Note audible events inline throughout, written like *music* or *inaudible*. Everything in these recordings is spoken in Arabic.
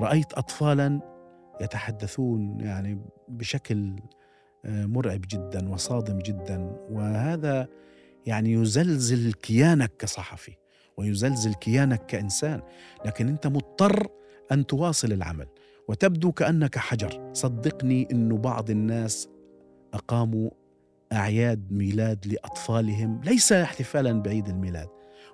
رأيت اطفالا يتحدثون يعني بشكل آه، مرعب جدا وصادم جدا وهذا يعني يزلزل كيانك كصحفي ويزلزل كيانك كإنسان لكن أنت مضطر أن تواصل العمل وتبدو كأنك حجر. صدقني إنه بعض الناس أقاموا أعياد ميلاد لأطفالهم ليس احتفالا بعيد الميلاد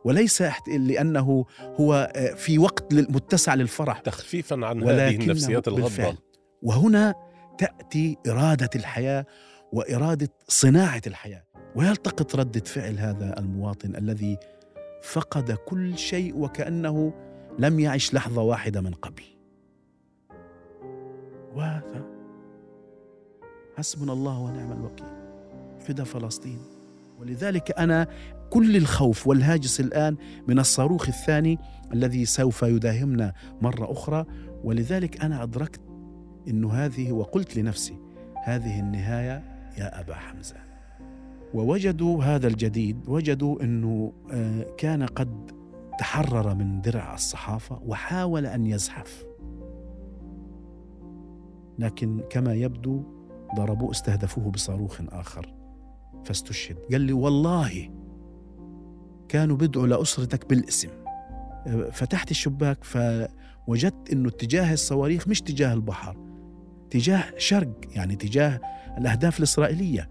وليس لأنه هو آه، في وقت متسع للفرح. تخفيفا عن هذه النفسيات الغضبة. وهنا تأتي إرادة الحياة وإرادة صناعة الحياة. ويلتقط رده فعل هذا المواطن الذي فقد كل شيء وكأنه لم يعش لحظة واحدة من قبل. وهذا حسبنا الله ونعم الوكيل. فدا فلسطين. ولذلك أنا كل الخوف والهاجس الآن من الصاروخ الثاني الذي سوف يداهمنا مرة أخرى. ولذلك أنا أدركت انه هذه وقلت لنفسي هذه النهاية يا أبا حمزة. ووجدوا هذا الجديد وجدوا إنه آه، كان قد تحرر من درع الصحافة وحاول أن يزحف. لكن كما يبدو ضربوه استهدفوه بصاروخ آخر. فاستشهد. قال لي والله كانوا بدعوا لأسرتك بالاسم. فتحت الشباك فوجدت إنه اتجاه الصواريخ مش تجاه البحر تجاه شرق يعني تجاه الأهداف الإسرائيلية.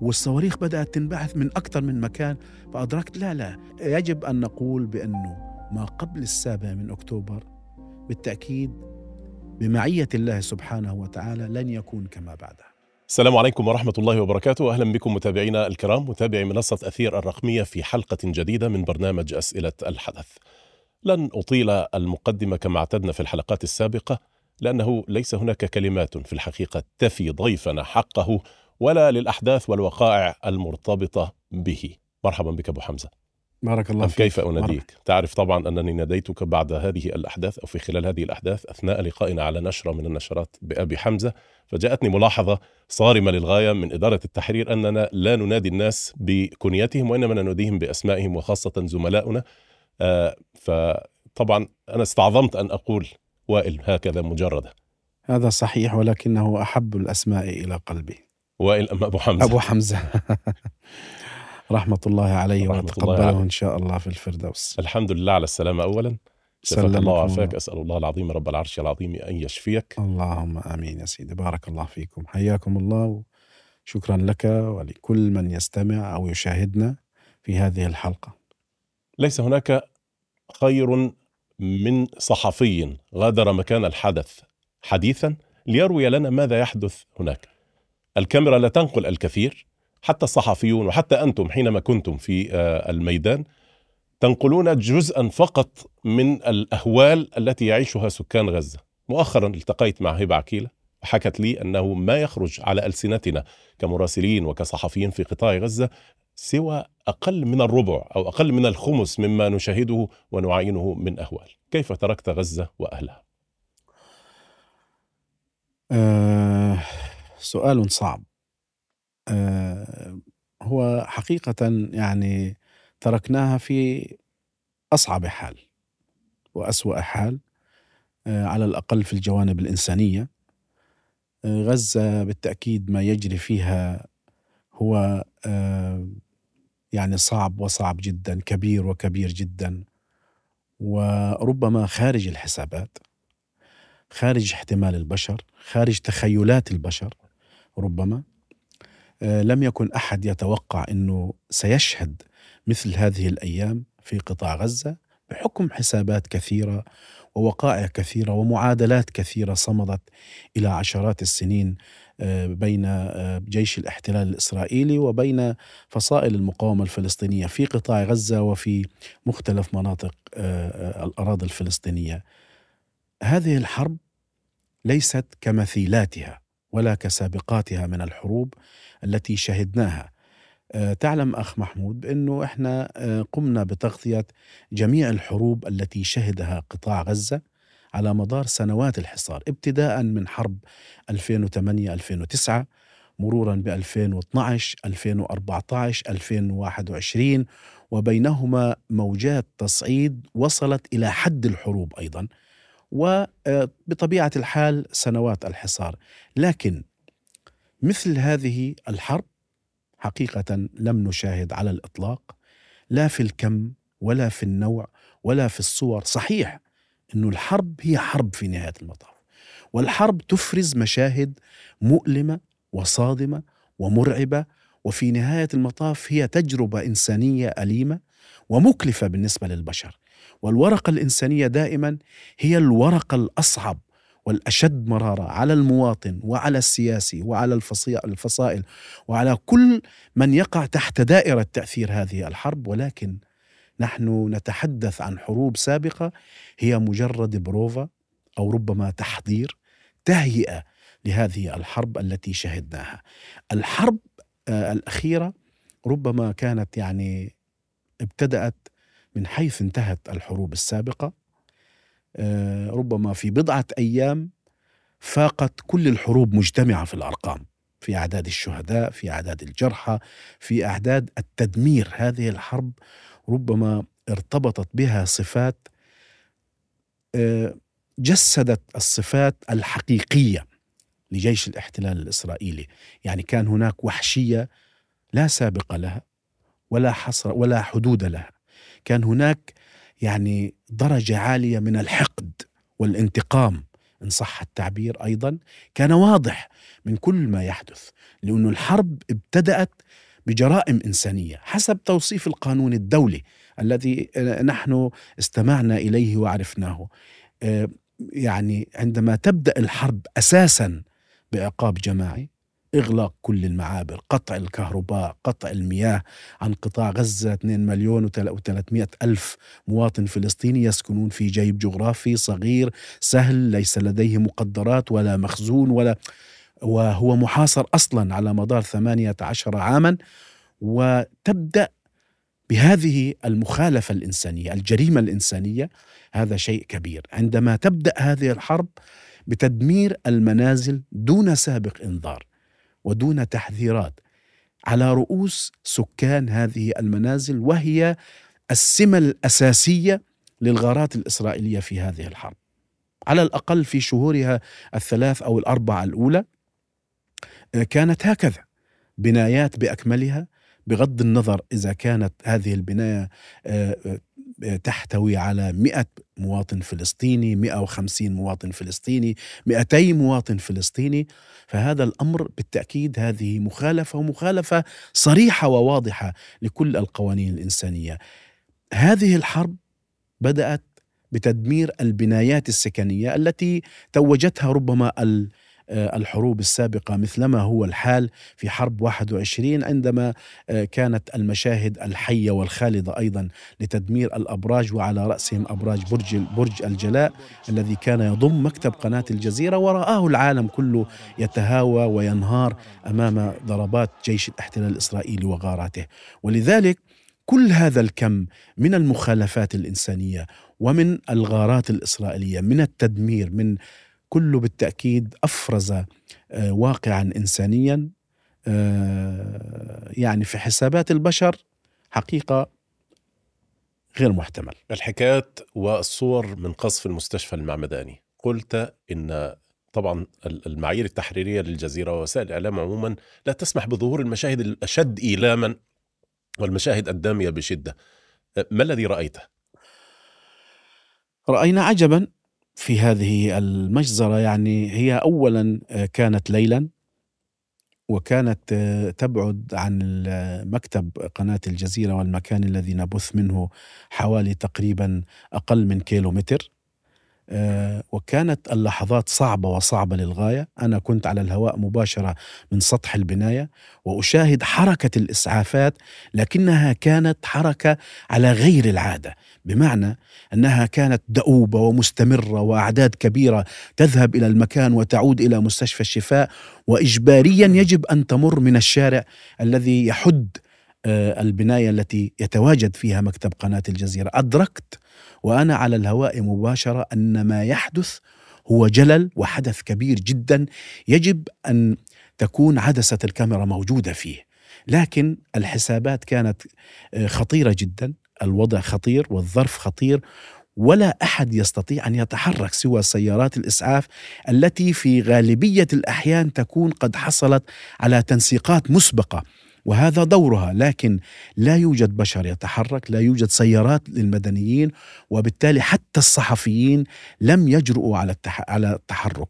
والصواريخ بدأت تنبعث من أكثر من مكان فأدركت لا لا يجب أن نقول بأنه ما قبل السابع من أكتوبر بالتأكيد بمعية الله سبحانه وتعالى لن يكون كما بعده. السلام عليكم ورحمة الله وبركاته. أهلا بكم متابعينا الكرام متابعي منصة أثير الرقمية في حلقة جديدة من برنامج أسئلة الحدث. لن أطيل المقدمة كما اعتدنا في الحلقات السابقة لأنه ليس هناك كلمات في الحقيقة تفي ضيفنا حقه ولا للأحداث والوقائع المرتبطة به. مرحبا بك أبو حمزة. بارك الله فيك. كيف أناديك؟ مرحبا. تعرف طبعا أنني ناديتك بعد هذه الأحداث أو في خلال هذه الأحداث أثناء لقائنا على نشرة من النشرات بأبي حمزة. فجاءتني ملاحظة صارمة للغاية من إدارة التحرير أننا لا ننادي الناس بكنيتهم وإنما نناديهم بأسمائهم وخاصة زملاؤنا. آه فطبعا أنا استعظمت أن أقول وائل هكذا مجردة. هذا صحيح ولكنه أحب الأسماء إلى قلبي. وائل أم أبو حمزة؟ أبو حمزة. *laughs* رحمة الله عليه وتقبله إن شاء الله في الفردوس. الحمد لله على السلامة أولا. شفاك الله وعافاك. أسأل الله العظيم رب العرش العظيم أن يشفيك. اللهم آمين يا سيدي. بارك الله فيكم. حياكم الله. شكرا لك ولكل من يستمع أو يشاهدنا في هذه الحلقة. ليس هناك خير من صحفي غادر مكان الحدث حديثا ليروي لنا ماذا يحدث هناك. الكاميرا لا تنقل الكثير. حتى الصحفيون وحتى أنتم حينما كنتم في آه، الميدان تنقلون جزءا فقط من الأهوال التي يعيشها سكان غزة. مؤخرا التقيت مع هبة عكيلة وحكت لي أنه ما يخرج على ألسنتنا كمراسلين وكصحفيين في قطاع غزة سوى أقل من الربع أو أقل من الخمس مما نشاهده ونعاينه من أهوال. كيف تركت غزة وأهلها؟ أه سؤال صعب. أه هو حقيقة يعني تركناها في أصعب حال وأسوأ حال آه، على الأقل في الجوانب الإنسانية. آه، غزة بالتأكيد ما يجري فيها هو آه، يعني صعب وصعب جدا كبير وكبير جدا. وربما خارج الحسابات خارج احتمال البشر خارج تخيلات البشر ربما. لم يكن أحد يتوقع إنه سيشهد مثل هذه الأيام في قطاع غزة بحكم حسابات كثيرة ووقائع كثيرة ومعادلات كثيرة صمدت إلى عشرات السنين آه، بين آه، جيش الاحتلال الإسرائيلي وبين فصائل المقاومة الفلسطينية في قطاع غزة وفي مختلف مناطق آه، الأراضي الفلسطينية. هذه الحرب ليست كمثيلاتها ولا كسابقاتها من الحروب التي شهدناها. آه، تعلم أخ محمود بانه إحنا آه، قمنا بتغطية جميع الحروب التي شهدها قطاع غزة على مدار سنوات الحصار ابتداء من حرب 2008 2009 مرورا ب 2012 2014 2021 وبينهما موجات تصعيد وصلت إلى حد الحروب أيضا. وبطبيعة الحال سنوات الحصار. لكن مثل هذه الحرب حقيقة لم نشاهد على الإطلاق لا في الكم ولا في النوع ولا في الصور. صحيح أن الحرب هي حرب في نهاية المطاف والحرب تفرز مشاهد مؤلمة وصادمة ومرعبة وفي نهاية المطاف هي تجربة إنسانية أليمة ومكلفة بالنسبة للبشر. والورقة الإنسانية دائما هي الورقة الأصعب والأشد مرارة على المواطن وعلى السياسي وعلى الفصائل وعلى كل من يقع تحت دائرة تأثير هذه الحرب. ولكن نحن نتحدث عن حروب سابقة هي مجرد بروفا أو ربما تحضير تهيئة لهذه الحرب التي شهدناها. الحرب آه، الأخيرة ربما كانت يعني ابتدأت من حيث انتهت الحروب السابقة آه، ربما في بضعة أيام فاقت كل الحروب مجتمعة في الأرقام في أعداد الشهداء في أعداد الجرحى في أعداد التدمير. هذه الحرب ربما ارتبطت بها صفات آه، جسدت الصفات الحقيقية لجيش الاحتلال الإسرائيلي. يعني كان هناك وحشية لا سابق لها ولا حصر ولا حدود لها. كان هناك يعني درجة عالية من الحقد والانتقام إن صح التعبير أيضا. كان واضح من كل ما يحدث لأن الحرب ابتدأت بجرائم إنسانية حسب توصيف القانون الدولي الذي نحن استمعنا إليه وعرفناه. آه، يعني عندما تبدأ الحرب أساسا بعقاب جماعي إغلاق كل المعابر قطع الكهرباء قطع المياه عن قطاع غزة 2 مليون و300 ألف مواطن فلسطيني يسكنون في جيب جغرافي صغير سهل ليس لديه مقدرات ولا مخزون ولا وهو محاصر أصلا على مدار 18 عاما وتبدأ بهذه المخالفة الإنسانية الجريمة الإنسانية هذا شيء كبير. عندما تبدأ هذه الحرب بتدمير المنازل دون سابق إنذار. ودون تحذيرات على رؤوس سكان هذه المنازل وهي السمة الأساسية للغارات الإسرائيلية في هذه الحرب. على الأقل في شهورها الثلاث أو الأربعة الأولى آه، كانت هكذا بنايات بأكملها بغض النظر إذا كانت هذه البناية آه، آه، تحتوي على 100 مواطن فلسطيني 150 مواطن فلسطيني 200 مواطن فلسطيني. فهذا الأمر بالتأكيد هذه مخالفة ومخالفة صريحة وواضحة لكل القوانين الإنسانية. هذه الحرب بدأت بتدمير البنايات السكنية التي توجتها ربما الحروب السابقة مثلما هو الحال في حرب 21 عندما آه، كانت المشاهد الحية والخالدة أيضا لتدمير الأبراج وعلى رأسهم أبراج برج, برج الجلاء الذي كان يضم مكتب قناة الجزيرة ورآه العالم كله يتهاوى وينهار أمام ضربات جيش الاحتلال الإسرائيلي وغاراته. ولذلك كل هذا الكم من المخالفات الإنسانية ومن الغارات الإسرائيلية من التدمير من كله بالتأكيد أفرز آه، واقعا انسانيا آه، يعني في حسابات البشر حقيقة غير محتمل. الحكايات والصور من قصف المستشفى المعمداني. قلت إن طبعا المعايير التحريرية للجزيرة ووسائل الإعلام عموما لا تسمح بظهور المشاهد الأشد إيلاما والمشاهد الدامية بشدة. ما الذي رأيته؟ رأينا عجبا في هذه المجزرة يعني هي أولا آه، كانت ليلا وكانت آه، تبعد عن مكتب قناة الجزيرة والمكان الذي نبث منه حوالي تقريبا أقل من كيلو متر آه، وكانت اللحظات صعبة وصعبة للغاية. أنا كنت على الهواء مباشرة من سطح البناية وأشاهد حركة الإسعافات لكنها كانت حركة على غير العادة. بمعنى أنها كانت دؤوبة ومستمرة وأعداد كبيرة تذهب إلى المكان وتعود إلى مستشفى الشفاء وإجباريا يجب أن تمر من الشارع الذي يحد آه، البناية التي يتواجد فيها مكتب قناة الجزيرة. أدركت وأنا على الهواء مباشرة أن ما يحدث هو جلل وحدث كبير جدا يجب أن تكون عدسة الكاميرا موجودة فيه. لكن الحسابات كانت آه، خطيرة جدا الوضع خطير والظرف خطير ولا أحد يستطيع أن يتحرك سوى سيارات الإسعاف التي في غالبية الأحيان تكون قد حصلت على تنسيقات مسبقة. وهذا دورها لكن لا يوجد بشر يتحرك لا يوجد سيارات للمدنيين وبالتالي حتى الصحفيين لم يجرؤوا على على التحرك.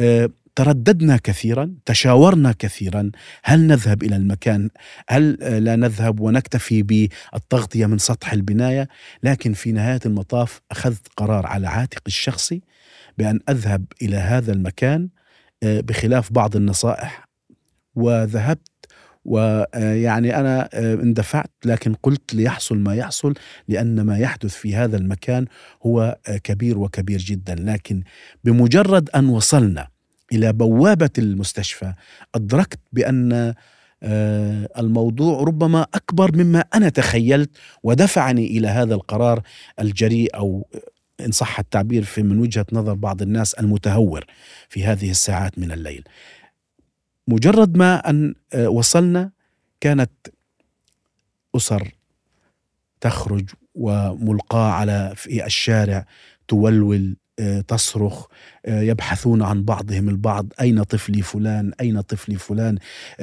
أه ترددنا كثيرا تشاورنا كثيرا هل نذهب إلى المكان؟ هل لا نذهب ونكتفي بالتغطية من سطح البناية؟ لكن في نهاية المطاف أخذت قرار على عاتق الشخصي بأن أذهب إلى هذا المكان آه، بخلاف بعض النصائح وذهبت ويعني أنا آه، اندفعت لكن قلت ليحصل ما يحصل لأن ما يحدث في هذا المكان هو آه، كبير وكبير جدا لكن بمجرد أن وصلنا إلى بوابة المستشفى أدركت بأن آه، الموضوع ربما أكبر مما أنا تخيلت ودفعني إلى هذا القرار الجريء أو إن صح التعبير في من وجهة نظر بعض الناس المتهور في هذه الساعات من الليل. مجرد ما أن آه، وصلنا كانت أسر تخرج وملقاة على في الشارع تولول آه، تصرخ آه، يبحثون عن بعضهم البعض أين طفلي فلان؟ أين طفلي فلان؟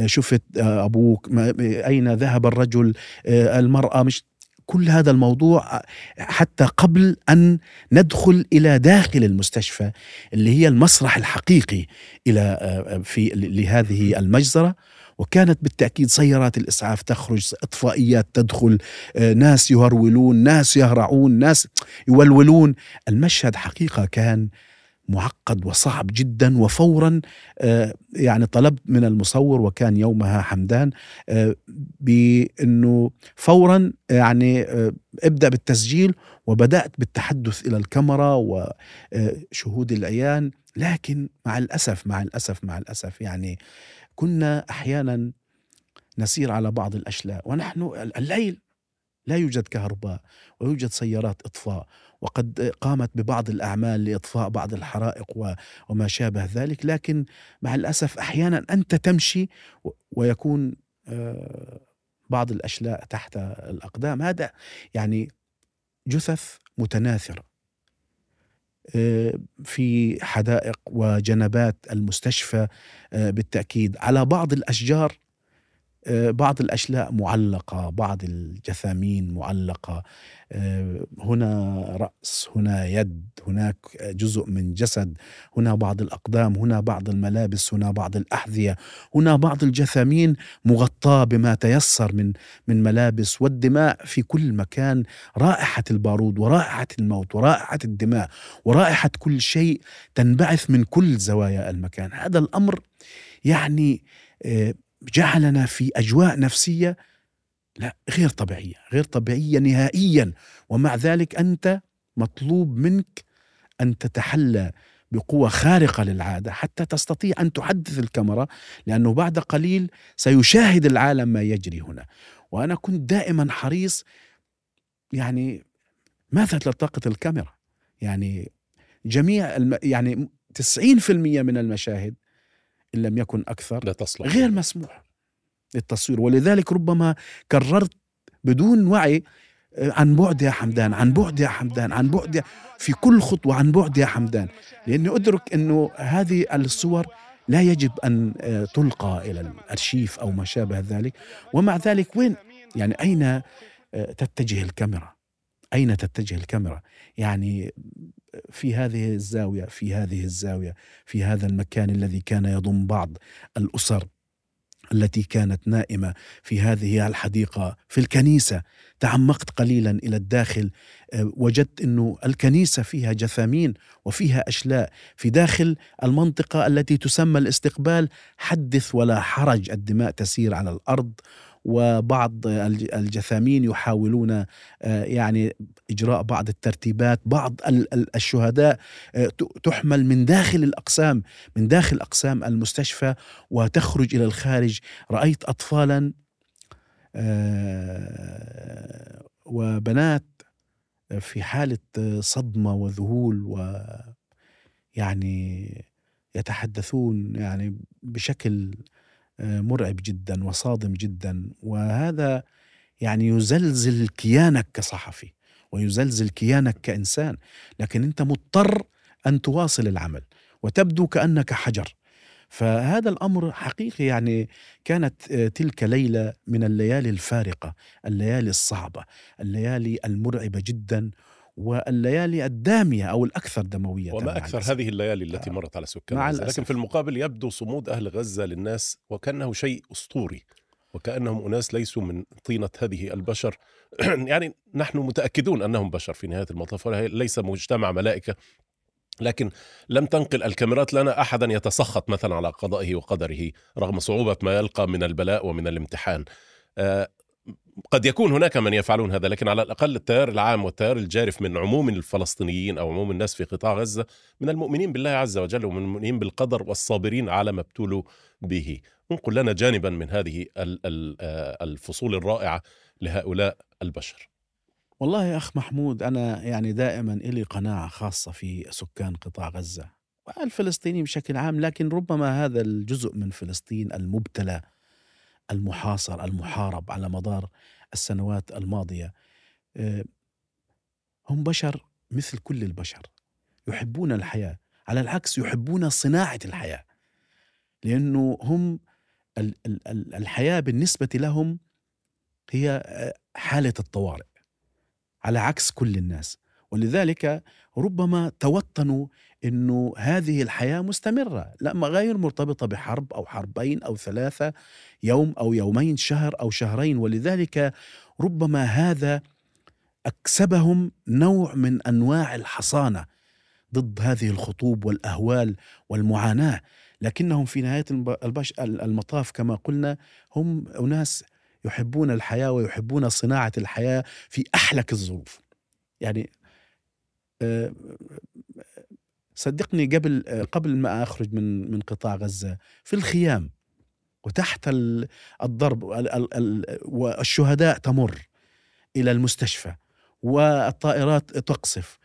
شفت أبوك؟ أين ذهب الرجل؟ المرأة مش كل هذا الموضوع حتى قبل أن ندخل إلى داخل المستشفى اللي هي المسرح الحقيقي إلى في لهذه المجزرة. وكانت بالتأكيد سيارات الإسعاف تخرج إطفائيات تدخل آه، ناس يهرولون ناس يهرعون ناس يولولون. المشهد حقيقة كان معقد وصعب جدا وفورا آه، يعني طلبت من المصور وكان يومها حمدان آه، بأنه فورا يعني ابدأ بالتسجيل وبدأت بالتحدث إلى الكاميرا وشهود العيان لكن مع الأسف مع الأسف مع الأسف يعني كنا أحيانا نسير على بعض الأشلاء. ونحن الليل لا يوجد كهرباء ويوجد سيارات إطفاء. وقد قامت ببعض الأعمال لإطفاء بعض الحرائق وما شابه ذلك لكن مع الأسف أحيانا أنت تمشي ويكون آه، بعض الأشلاء تحت الأقدام. هذا يعني جثث متناثرة آه، في حدائق وجنبات المستشفى آه، بالتأكيد. على بعض الأشجار آه، بعض الأشلاء معلقة بعض الجثامين معلقة. آه، هنا رأس هنا يد هناك جزء من جسد هنا بعض الأقدام هنا بعض الملابس هنا بعض الأحذية هنا بعض الجثامين مغطاة بما تيسر من من ملابس والدماء في كل مكان. رائحة البارود ورائحة الموت ورائحة الدماء ورائحة كل شيء تنبعث من كل زوايا المكان. هذا الأمر يعني آه، جعلنا في أجواء نفسية لا غير طبيعية غير طبيعية نهائيا. ومع ذلك أنت مطلوب منك أن تتحلى بقوة خارقة للعادة حتى تستطيع أن تحدث الكاميرا لأنه بعد قليل سيشاهد العالم ما يجري هنا. وأنا كنت دائما حريص يعني ماذا تلتقط الكاميرا؟ يعني جميع الم... يعني 90% من المشاهد إن لم يكن أكثر لا تصلح. غير مسموح للتصوير. ولذلك ربما كررت بدون وعي آه، عن بعد يا حمدان عن بعد يا حمدان عن بعد في كل خطوة عن بعد يا حمدان. لأني أدرك أنه هذه الصور لا يجب أن آه، تلقى إلى الأرشيف أو ما شابه ذلك. ومع ذلك وين؟ يعني أين آه، تتجه الكاميرا؟ أين تتجه الكاميرا؟ يعني في هذه الزاوية في هذه الزاوية في هذا المكان الذي كان يضم بعض الأسر التي كانت نائمة في هذه الحديقة في الكنيسة. تعمقت قليلا إلى الداخل آه، وجدت انه الكنيسة فيها جثامين وفيها أشلاء. في داخل المنطقة التي تسمى الاستقبال حدث ولا حرج الدماء تسير على الأرض. وبعض الجثامين يحاولون آه، يعني إجراء بعض الترتيبات بعض الشهداء آه، تحمل من داخل الأقسام من داخل أقسام المستشفى وتخرج إلى الخارج. رأيت اطفالا آه، وبنات في حالة صدمة وذهول و يعني يتحدثون يعني بشكل مرعب جدا وصادم جدا وهذا يعني يزلزل كيانك كصحفي ويزلزل كيانك كإنسان لكن أنت مضطر أن تواصل العمل وتبدو كأنك حجر. فهذا الأمر حقيقي يعني كانت آه، تلك ليلة من الليالي الفارقة، الليالي الصعبة، الليالي المرعبة جدا والليالي الدامية أو الأكثر دموية وما أكثر هذه الليالي التي آه. مرت على سكان الأسف. لكن في المقابل يبدو صمود أهل غزة للناس وكأنه شيء أسطوري وكأنهم أناس ليسوا من طينة هذه البشر. *clears throat* يعني نحن متأكدون أنهم بشر في نهاية المطاف ليس مجتمع ملائكة. لكن لم تنقل الكاميرات لنا أحدا يتسخط مثلا على قضائه وقدره رغم صعوبة ما يلقى من البلاء ومن الامتحان. آه، قد يكون هناك من يفعلون هذا لكن على الأقل التيار العام والتيار الجارف من عموم الفلسطينيين أو عموم الناس في قطاع غزة من المؤمنين بالله عز وجل ومن المؤمنين بالقدر والصابرين على ما ابتلوا به. انقل لنا جانبا من هذه آه، الفصول الرائعة لهؤلاء البشر. والله يا أخ محمود أنا يعني دائما لي قناعة خاصة في سكان قطاع غزة والفلسطينيين بشكل عام لكن ربما هذا الجزء من فلسطين المبتلى المحاصر المحارب على مدار السنوات الماضية. آه، هم بشر مثل كل البشر يحبون الحياة. على العكس يحبون صناعة الحياة. لأنه هم ال- ال- ال- الحياة بالنسبة لهم هي آه، حالة الطوارئ. على عكس كل الناس. ولذلك ربما توطنوا إنه هذه الحياة مستمرة لا غير مرتبطة بحرب أو حربين أو ثلاثة يوم أو يومين شهر أو شهرين. ولذلك ربما هذا أكسبهم نوع من أنواع الحصانة ضد هذه الخطوب والأهوال والمعاناة. لكنهم في نهاية المطاف كما قلنا هم أناس يحبون الحياة ويحبون صناعة الحياة في أحلك الظروف. يعني آه، صدقني قبل آه، قبل ما أخرج من من قطاع غزة في الخيام وتحت ال- الضرب ال- ال- ال- والشهداء تمر إلى المستشفى والطائرات تقصف.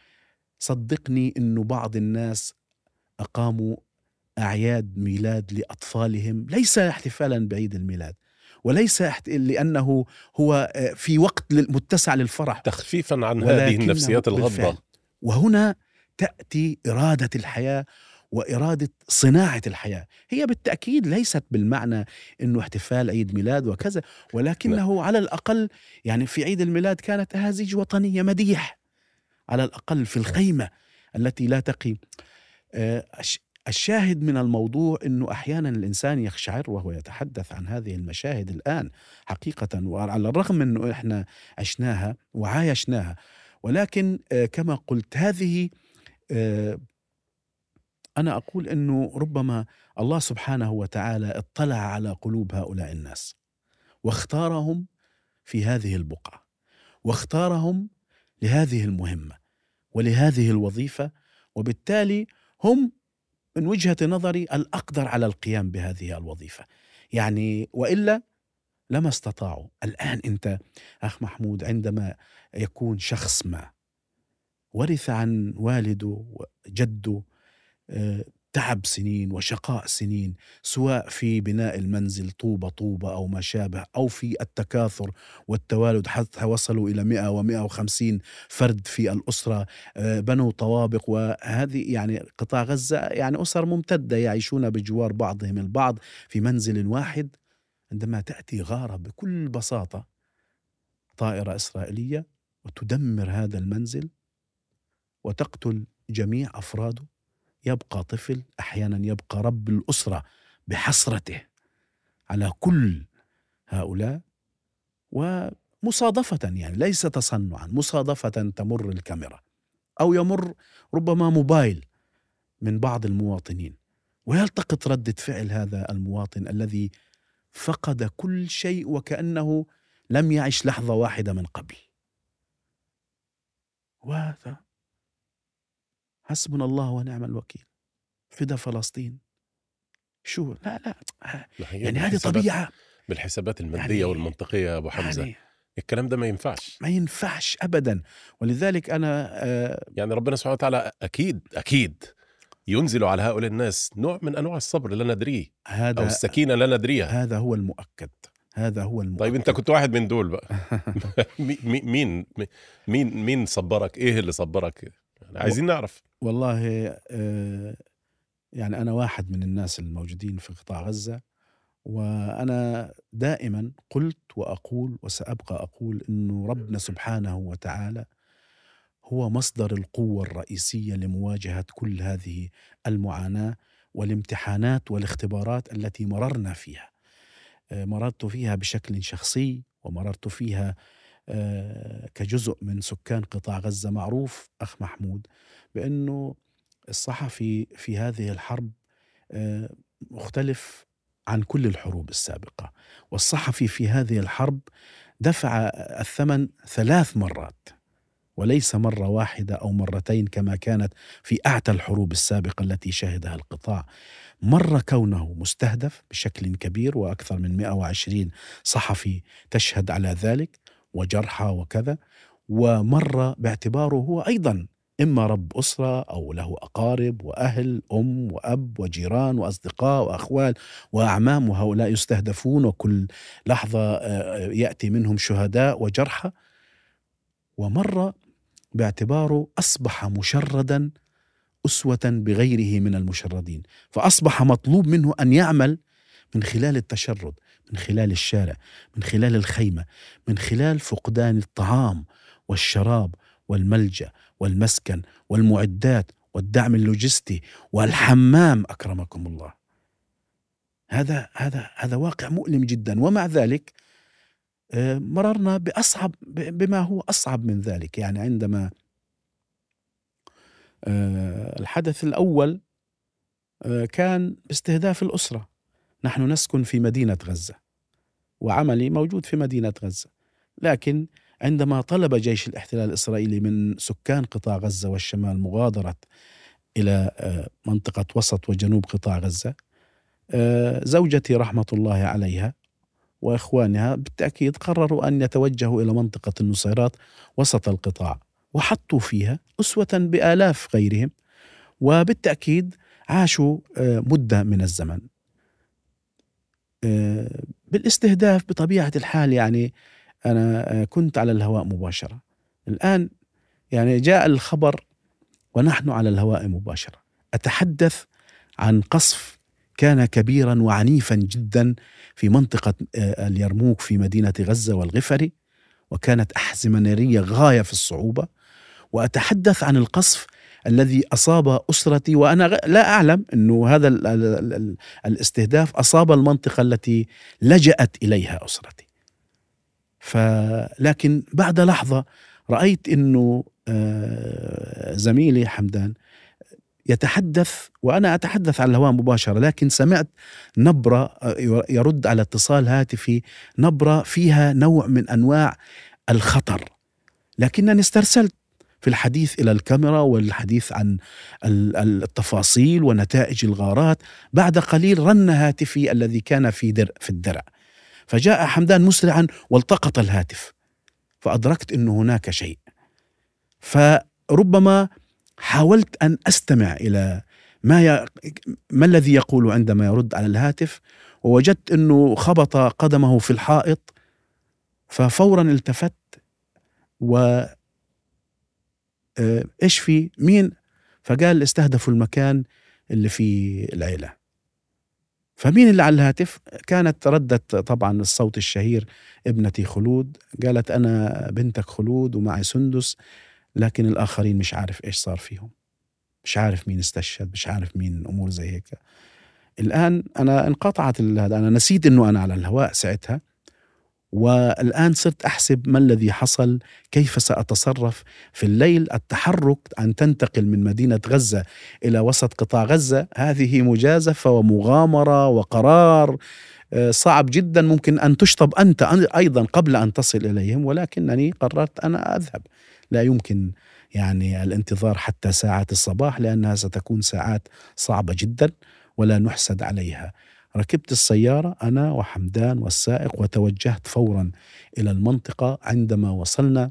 صدقني إنه بعض الناس أقاموا أعياد ميلاد لأطفالهم ليس احتفالا بعيد الميلاد وليس لأنه هو آه، في وقت متسع للفرح. تخفيفا عن هذه النفسيات. الغضه وهنا تأتي إرادة الحياة وإرادة صناعة الحياة. هي بالتأكيد ليست بالمعنى إنه احتفال عيد ميلاد وكذا ولكنه على الأقل يعني في عيد الميلاد كانت أهازيج وطنية مديح على الأقل في الخيمة التي لا تقي. آه، الش- الشاهد من الموضوع إنه أحيانا الإنسان يقشعر وهو يتحدث عن هذه المشاهد الآن حقيقة وعلى الرغم من إنه إحنا عشناها وعايشناها ولكن آه، كما قلت هذه أنا أقول إنه ربما الله سبحانه وتعالى اطلع على قلوب هؤلاء الناس واختارهم في هذه البقعة واختارهم لهذه المهمة ولهذه الوظيفة وبالتالي هم من وجهة نظري الأقدر على القيام بهذه الوظيفة. يعني وإلا لما استطاعوا. الآن أنت أخ محمود عندما يكون شخص ما ورث عن والده وجده آه، تعب سنين وشقاء سنين سواء في بناء المنزل طوبة طوبة أو ما شابه أو في التكاثر والتوالد حتى وصلوا إلى 100 و150 فرد في الأسرة آه، بنوا طوابق. وهذه يعني قطاع غزة يعني أسر ممتدة يعيشون بجوار بعضهم البعض في منزل واحد. عندما تأتي غارة بكل بساطة طائرة إسرائيلية وتدمر هذا المنزل وتقتل جميع أفراده. يبقى طفل أحيانا يبقى رب الأسرة بحسرته على كل هؤلاء. ومصادفة يعني ليس تصنعا مصادفة تمر الكاميرا أو يمر ربما موبايل من بعض المواطنين. ويلتقط ردة فعل هذا المواطن الذي فقد كل شيء وكأنه لم يعش لحظة واحدة من قبل. وهذا حسبنا الله ونعم الوكيل. فدا فلسطين. شو؟ لا لا. يعني هذه طبيعة. بالحسابات المادية يعني- والمنطقية يا أبو حمزة. يعني الكلام ده ما ينفعش. ما ينفعش ابدا. ولذلك أنا آه، يعني ربنا سبحانه وتعالى أكيد أكيد ينزل على هؤلاء الناس نوع من أنواع الصبر لا ندريه أو هذا السكينة لا ندريها. هذا هو المؤكد. هذا هو المؤكد. طيب أنت كنت واحد من دول بقى. *laughs* *laughs* مي- مي- مين مين مين صبرك؟ إيه اللي صبرك؟ عايزين نعرف. والله آه، يعني أنا واحد من الناس الموجودين في قطاع غزة وأنا دائما قلت وأقول وسأبقى أقول أنه ربنا سبحانه وتعالى هو مصدر القوة الرئيسية لمواجهة كل هذه المعاناة والامتحانات والاختبارات التي مررنا فيها. آه، مررت فيها بشكل شخصي ومررت فيها كجزء من سكان قطاع غزة معروف أخ محمود بأنه الصحفي في هذه الحرب آه، مختلف عن كل الحروب السابقة. والصحفي في هذه الحرب دفع الثمن ثلاث مرات وليس مرة واحدة أو مرتين كما كانت في أعتى الحروب السابقة التي شهدها القطاع. مر كونه مستهدف بشكل كبير وأكثر من 120 صحفي تشهد على ذلك. وجرحى وكذا. ومر باعتباره هو أيضا إما رب أسرة أو له أقارب وأهل أم وأب وجيران وأصدقاء وأخوال وأعمام وهؤلاء يستهدفون وكل لحظة آه، يأتي منهم شهداء وجرحى. ومر باعتباره أصبح مشردا أسوة بغيره من المشردين. فأصبح مطلوب منه أن يعمل من خلال التشرد. من خلال الشارع من خلال الخيمة من خلال فقدان الطعام والشراب والملجأ والمسكن والمعدات والدعم اللوجستي والحمام أكرمكم الله. هذا هذا هذا واقع مؤلم جدا. ومع ذلك آه، مررنا بأصعب بما هو أصعب من ذلك. يعني عندما آه، الحدث الأول آه، كان باستهداف الأسرة. نحن نسكن في مدينة غزة وعملي موجود في مدينة غزة لكن عندما طلب جيش الاحتلال الإسرائيلي من سكان قطاع غزة والشمال مغادرة إلى آه، منطقة وسط وجنوب قطاع غزة آه، زوجتي رحمة الله عليها وإخوانها بالتأكيد قرروا أن يتوجهوا إلى منطقة النصيرات وسط القطاع وحطوا فيها أسوة بآلاف غيرهم وبالتأكيد عاشوا آه، مدة من الزمن. آه، بالاستهداف بطبيعة الحال يعني أنا آه، كنت على الهواء مباشرة. الآن يعني جاء الخبر ونحن على الهواء مباشرة. أتحدث عن قصف كان كبيرا وعنيفا جدا في منطقة آه، اليرموك في مدينة غزة والغفري وكانت أحزمة نارية غاية في الصعوبة وأتحدث عن القصف الذي أصاب أسرتي وأنا لا أعلم أنه هذا ال ال ال ال الاستهداف أصاب المنطقة التي لجأت إليها أسرتي. فلكن بعد لحظة رأيت أنه آه، زميلي حمدان يتحدث وأنا أتحدث على الهواء مباشرة لكن سمعت نبرة آه، يرد على اتصال هاتفي نبرة فيها نوع من أنواع الخطر. لكنني استرسلت في الحديث إلى الكاميرا والحديث عن ال- ال- التفاصيل ونتائج الغارات. بعد قليل رن هاتفي الذي كان في در في الدرع. فجاء حمدان مسرعا والتقط الهاتف. فأدركت إنه هناك شيء. فربما حاولت أن أستمع إلى ما ي... ما الذي يقول عندما يرد على الهاتف. ووجدت إنه خبط قدمه في الحائط. ففورا التفت و إيش في؟ مين؟ فقال استهدفوا المكان اللي فيه العيلة. فمين اللي على الهاتف؟ كانت ردت طبعا الصوت الشهير ابنتي خلود. قالت أنا بنتك خلود ومعي سندس لكن الآخرين مش عارف إيش صار فيهم. مش عارف مين استشهد مش عارف مين أمور زي هيك. الآن أنا انقطعت هذا أنا نسيت إنه أنا على الهواء ساعتها. والآن صرت أحسب ما الذي حصل كيف سأتصرف. في الليل التحرك أن تنتقل من مدينة غزة إلى وسط قطاع غزة هذه مجازفة ومغامرة وقرار آه، صعب جدا. ممكن أن تشطب أنت أيضا قبل أن تصل إليهم ولكنني قررت أنا أذهب. لا يمكن يعني الانتظار حتى ساعات الصباح لأنها ستكون ساعات صعبة جدا ولا نحسد عليها. ركبت السيارة أنا وحمدان والسائق وتوجهت فورا إلى المنطقة عندما وصلنا.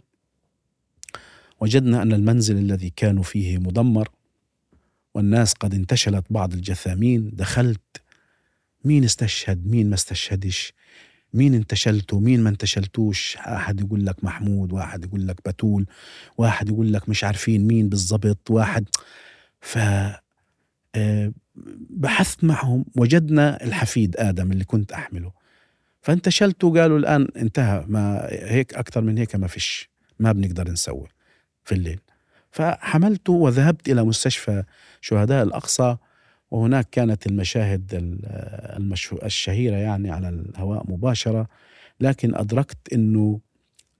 وجدنا أن المنزل الذي كانوا فيه مدمر والناس قد انتشلت بعض الجثامين. دخلت. مين استشهد؟ مين ما استشهدش؟ مين انتشلته مين ما انتشلتوش؟ أحد يقول لك محمود واحد يقول لك بتول واحد يقول لك مش عارفين مين بالضبط واحد. ف آه، بحثت معهم وجدنا الحفيد آدم اللي كنت أحمله. فانتشلته وقالوا الآن انتهى ما هيك أكثر من هيك ما فيش ما بنقدر نسوي في الليل. فحملته وذهبت إلى مستشفى شهداء الأقصى وهناك كانت المشاهد المشهو الشهيرة يعني على الهواء مباشرة لكن أدركت أنه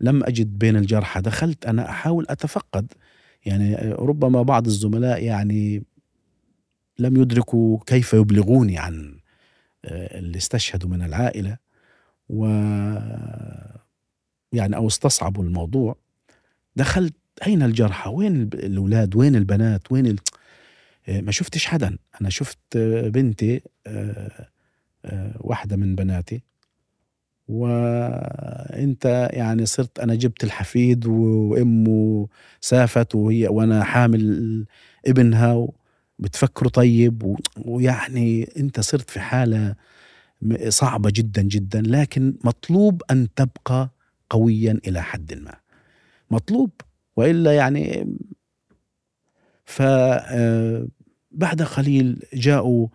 لم أجد بين الجرحى. دخلت أنا أحاول أتفقد يعني ربما بعض الزملاء يعني لم يدركوا كيف يبلغوني عن آه، اللي استشهدوا من العائلة. و يعني أو استصعبوا الموضوع. دخلت أين الجرحى؟ وين الأولاد؟ وين البنات؟ وين ال... آه، ما شفتش حدا. أنا شفت بنتي آه، واحدة من بناتي. وانت يعني صرت أنا جبت الحفيد وأمه سافت وهي وأنا حامل ابنها بتفكروا طيب ويعني انت صرت في حالة صعبة جدا جدا لكن مطلوب أن تبقى قويا إلى حد ما. مطلوب وإلا يعني ف آه، بعد قليل جاءوا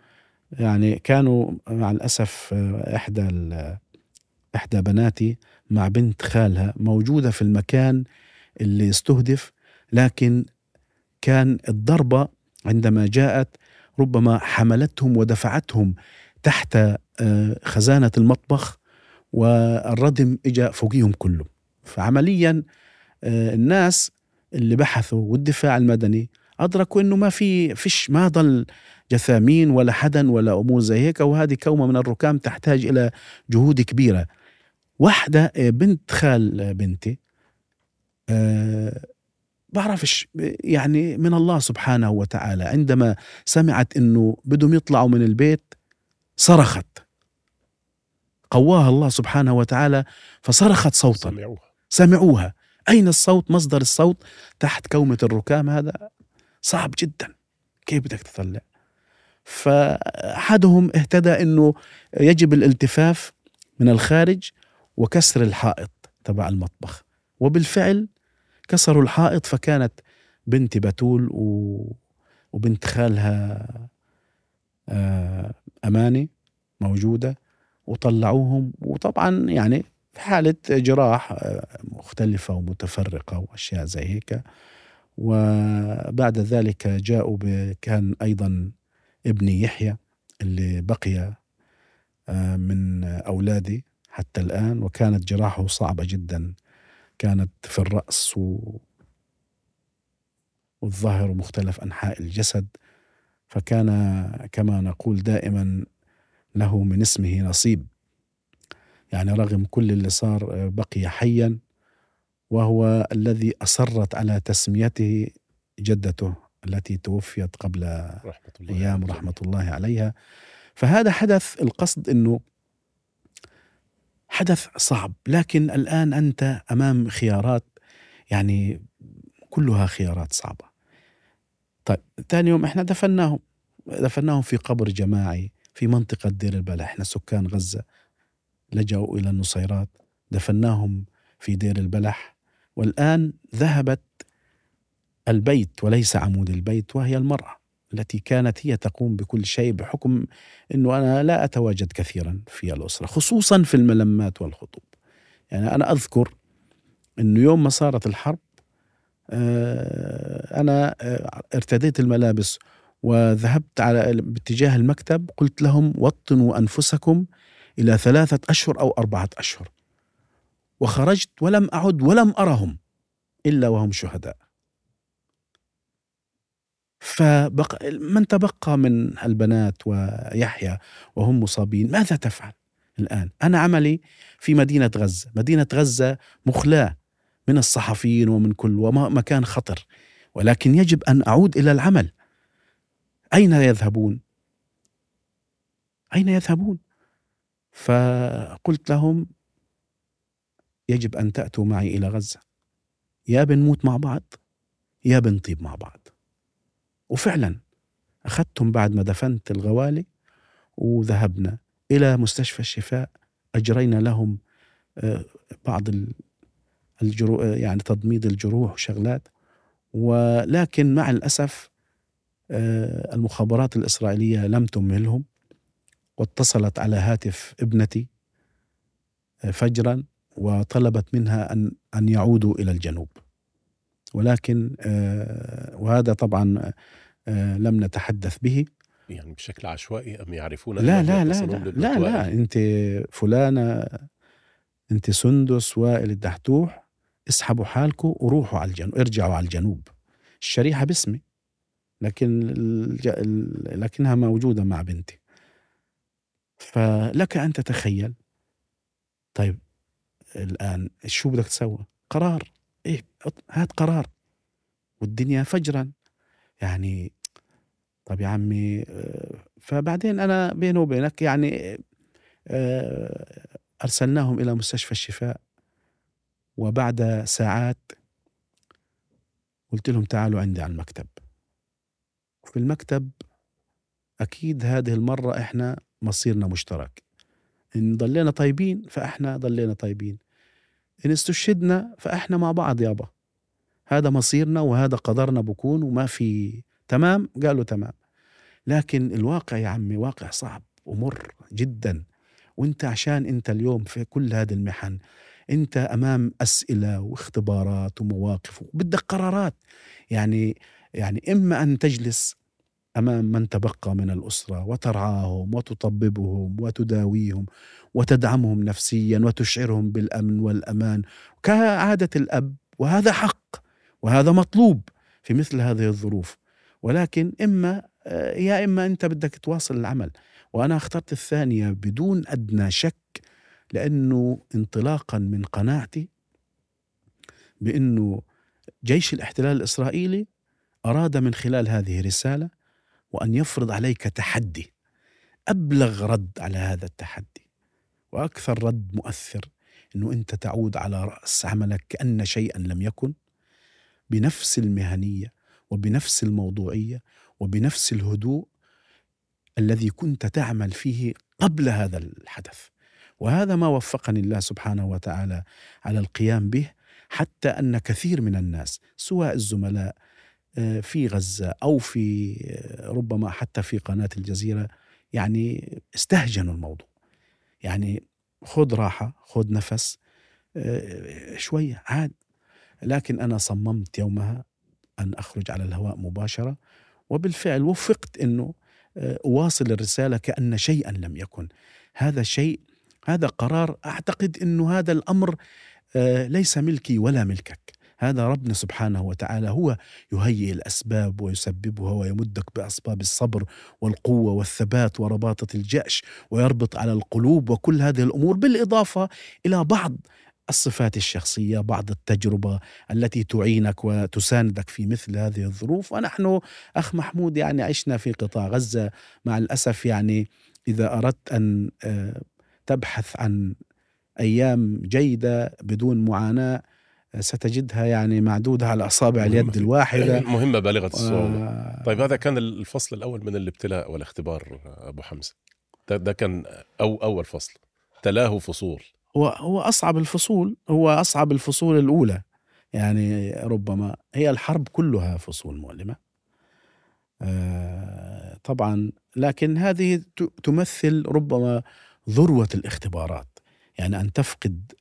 يعني كانوا مع الأسف آه، إحدى إحدى بناتي مع بنت خالها موجودة في المكان اللي استهدف لكن كان الضربة عندما جاءت ربما حملتهم ودفعتهم تحت آه، خزانة المطبخ والردم اجى فوقيهم كله فعمليا آه، الناس اللي بحثوا والدفاع المدني أدركوا إنه ما في فيش ما ضل جثامين ولا حدا ولا أمور زي هيك وهذه كومة من الركام تحتاج إلى جهود كبيرة. واحدة آه، بنت خال بنتي بعرفش يعني من الله سبحانه وتعالى عندما سمعت إنه بدهم يطلعوا من البيت صرخت. قواها الله سبحانه وتعالى فصرخت صوتا. سمعوها. سمعوها. أين الصوت؟ مصدر الصوت تحت كومة الركام هذا. صعب جدا. كيف بدك تطلع؟ فأحدهم اهتدى أنه يجب الالتفاف من الخارج وكسر الحائط تبع المطبخ. وبالفعل كسروا الحائط فكانت بنتي بتول و... وبنت خالها آه، أماني موجودة وطلعوهم. وطبعا يعني في حالة جراح آه، مختلفة ومتفرقة وأشياء زي هيك. وبعد ذلك جاءوا كان أيضا ابني يحيى اللي بقي آه، من أولادي حتى الآن. وكانت جراحه صعبة جدا كانت في الرأس و... والظهر ومختلف أنحاء الجسد فكان كما نقول دائما له من اسمه نصيب. يعني رغم كل اللي صار بقي حيا وهو الذي أصرت على تسميته جدته التي توفيت قبل رحمة الله أيام رحمة الله عليها. فهذا حدث القصد أنه حدث صعب لكن الآن أنت أمام خيارات يعني كلها خيارات صعبة. طيب ثاني يوم إحنا دفناهم دفناهم في قبر جماعي في منطقة دير البلح إحنا سكان غزة. لجأوا إلى النصيرات دفناهم في دير البلح. والآن ذهبت البيت وليس عمود البيت وهي المرأة. التي كانت هي تقوم بكل شيء بحكم إنه أنا لا أتواجد كثيرا في الأسرة خصوصا في الملمات والخطوب. يعني أنا أذكر إنه يوم ما صارت الحرب آه، أنا آه، ارتديت الملابس وذهبت على باتجاه المكتب قلت لهم وطنوا أنفسكم إلى ثلاثة أشهر أو أربعة أشهر. وخرجت ولم أعد ولم أرهم إلا وهم شهداء. فبقى من تبقى من البنات ويحيى وهم مصابين؟ ماذا تفعل الآن؟ أنا عملي في مدينة غزة. مدينة غزة مخلاة من الصحفيين ومن كل ومكان خطر. ولكن يجب أن أعود إلى العمل. أين يذهبون؟ أين يذهبون؟ فقلت لهم يجب أن تأتوا معي إلى غزة. يا بنموت مع بعض يا بنطيب مع بعض. وفعلا أخذتهم بعد ما دفنت الغوالي وذهبنا إلى مستشفى الشفاء أجرينا لهم آه، بعض الجروح يعني تضميد الجروح وشغلات. ولكن مع الأسف آه، المخابرات الإسرائيلية لم تمهلهم واتصلت على هاتف ابنتي آه، فجرا وطلبت منها أن أن يعودوا إلى الجنوب. ولكن وهذا طبعا لم نتحدث به. يعني بشكل عشوائي أم يعرفون لا لا لا لا, لا لا أنت فلانة أنت سندس وائل الدحتوح اسحبوا حالكم وروحوا على الجنوب ارجعوا على الجنوب. الشريحة باسمي لكن. لكنها موجودة مع بنتي. فلك أن تتخيل. طيب الآن شو بدك تسوي؟ قرار. هات قرار. والدنيا فجرا. يعني طب يا عمي آه، فبعدين أنا بيني وبينك يعني آه، أرسلناهم إلى مستشفى الشفاء. وبعد ساعات قلت لهم تعالوا عندي على المكتب. في المكتب أكيد هذه المرة إحنا مصيرنا مشترك. إن ضلينا طيبين فإحنا ضلينا طيبين. إن استشهدنا فإحنا مع بعض يابا هذا مصيرنا وهذا قدرنا بكون وما في. تمام؟ قالوا تمام. لكن الواقع يا عمي واقع صعب ومر جدا. وإنت عشان إنت اليوم في كل هذه المحن إنت أمام أسئلة واختبارات ومواقف وبدك قرارات. يعني يعني إما أن تجلس أمام من تبقى من الأسرة وترعاهم وتطببهم وتداويهم وتدعمهم نفسيا وتشعرهم بالأمن والأمان. كعادة الأب وهذا حق وهذا مطلوب في مثل هذه الظروف. ولكن إما يا إما أنت بدك تواصل العمل وأنا اخترت الثانية بدون أدنى شك لأنه انطلاقا من قناعتي بأنه جيش الاحتلال الإسرائيلي أراد من خلال هذه الرساله وأن يفرض عليك تحدي. أبلغ رد على هذا التحدي. وأكثر رد مؤثر إنه أنت تعود على رأس عملك كأن شيئا لم يكن. بنفس المهنية وبنفس الموضوعية وبنفس الهدوء الذي كنت تعمل فيه قبل هذا الحدث. وهذا ما وفقني الله سبحانه وتعالى على القيام به حتى أن كثير من الناس سواء الزملاء في غزة أو في آه، ربما حتى في قناة الجزيرة يعني استهجنوا الموضوع. يعني خذ راحة خذ نفس آه، شوية عاد. لكن أنا صممت يومها أن أخرج على الهواء مباشرة وبالفعل وفقت إنه أواصل الرسالة كأن شيئا لم يكن. هذا شيء هذا قرار أعتقد إنه هذا الأمر آه، ليس ملكي ولا ملكك. هذا ربنا سبحانه وتعالى هو يهيئ الأسباب ويسببها ويمدك بأسباب الصبر والقوة والثبات ورباطة الجأش ويربط على القلوب وكل هذه الأمور بالإضافة إلى بعض الصفات الشخصية بعض التجربة التي تعينك وتساندك في مثل هذه الظروف. ونحن أخ محمود يعني عشنا في قطاع غزة. مع الأسف يعني إذا أردت أن آه، تبحث عن أيام جيدة بدون معاناة ستجدها يعني معدودة على أصابع اليد الواحدة. *laughs* مهمة بالغة الصعوبة. آه طيب هذا كان الفصل الأول من الابتلاء والاختبار أبو حمزة. ده, ده كان أو أول فصل. تلاه فصول. هو هو أصعب الفصول هو أصعب الفصول الأولى. يعني ربما هي الحرب كلها فصول مؤلمة. آه طبعا لكن هذه تمثل ربما ذروة الاختبارات. يعني أن تفقد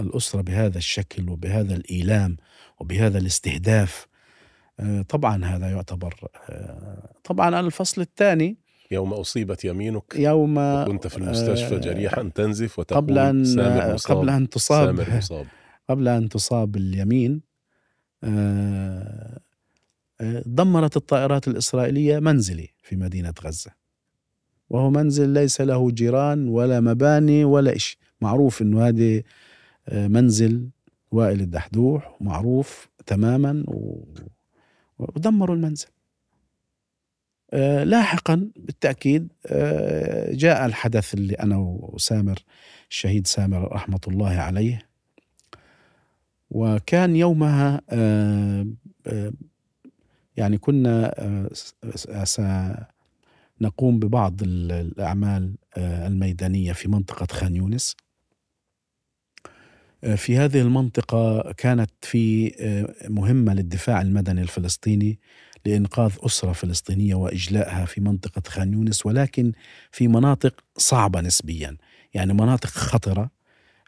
الأسرة بهذا الشكل وبهذا الإيلام وبهذا الاستهداف. آه طبعا هذا يعتبر آه طبعا الفصل الثاني. يوم أصيبت يمينك يوم كنت في المستشفى آه، جريحا تنزف وتقول قبل أن سامر مصاب. قبل أن تصاب. سامر مصاب. *laughs* قبل أن تصاب اليمين دمرت الطائرات الإسرائيلية منزلي في مدينة غزة. وهو منزل ليس له جيران ولا مباني ولا إشي. معروف أنه هذه منزل وائل الدحدوح معروف تماما ودمروا المنزل. آه، لاحقا بالتأكيد آه، جاء الحدث اللي أنا وسامر الشهيد سامر رحمة الله عليه. وكان يومها آه، يعني كنا نقوم ببعض الأعمال الميدانية في منطقة خان يونس. في هذه المنطقة كانت في آه، مهمة للدفاع المدني الفلسطيني لإنقاذ أسرة فلسطينية وإجلائها في منطقة خان يونس ولكن في مناطق صعبة نسبيا. يعني مناطق خطرة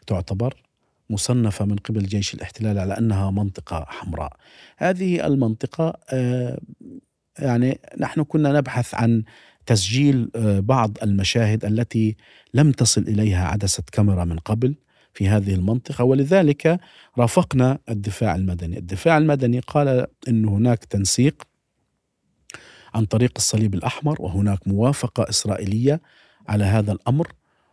تعتبر مصنفة من قبل جيش الاحتلال على أنها منطقة حمراء. هذه المنطقة يعني نحن كنا نبحث عن تسجيل آه، بعض المشاهد التي لم تصل إليها عدسة كاميرا من قبل. في هذه المنطقة. ولذلك رافقنا الدفاع المدني، الدفاع المدني قال إن هناك تنسيق عن طريق الصليب الأحمر وهناك موافقة إسرائيلية على هذا الأمر.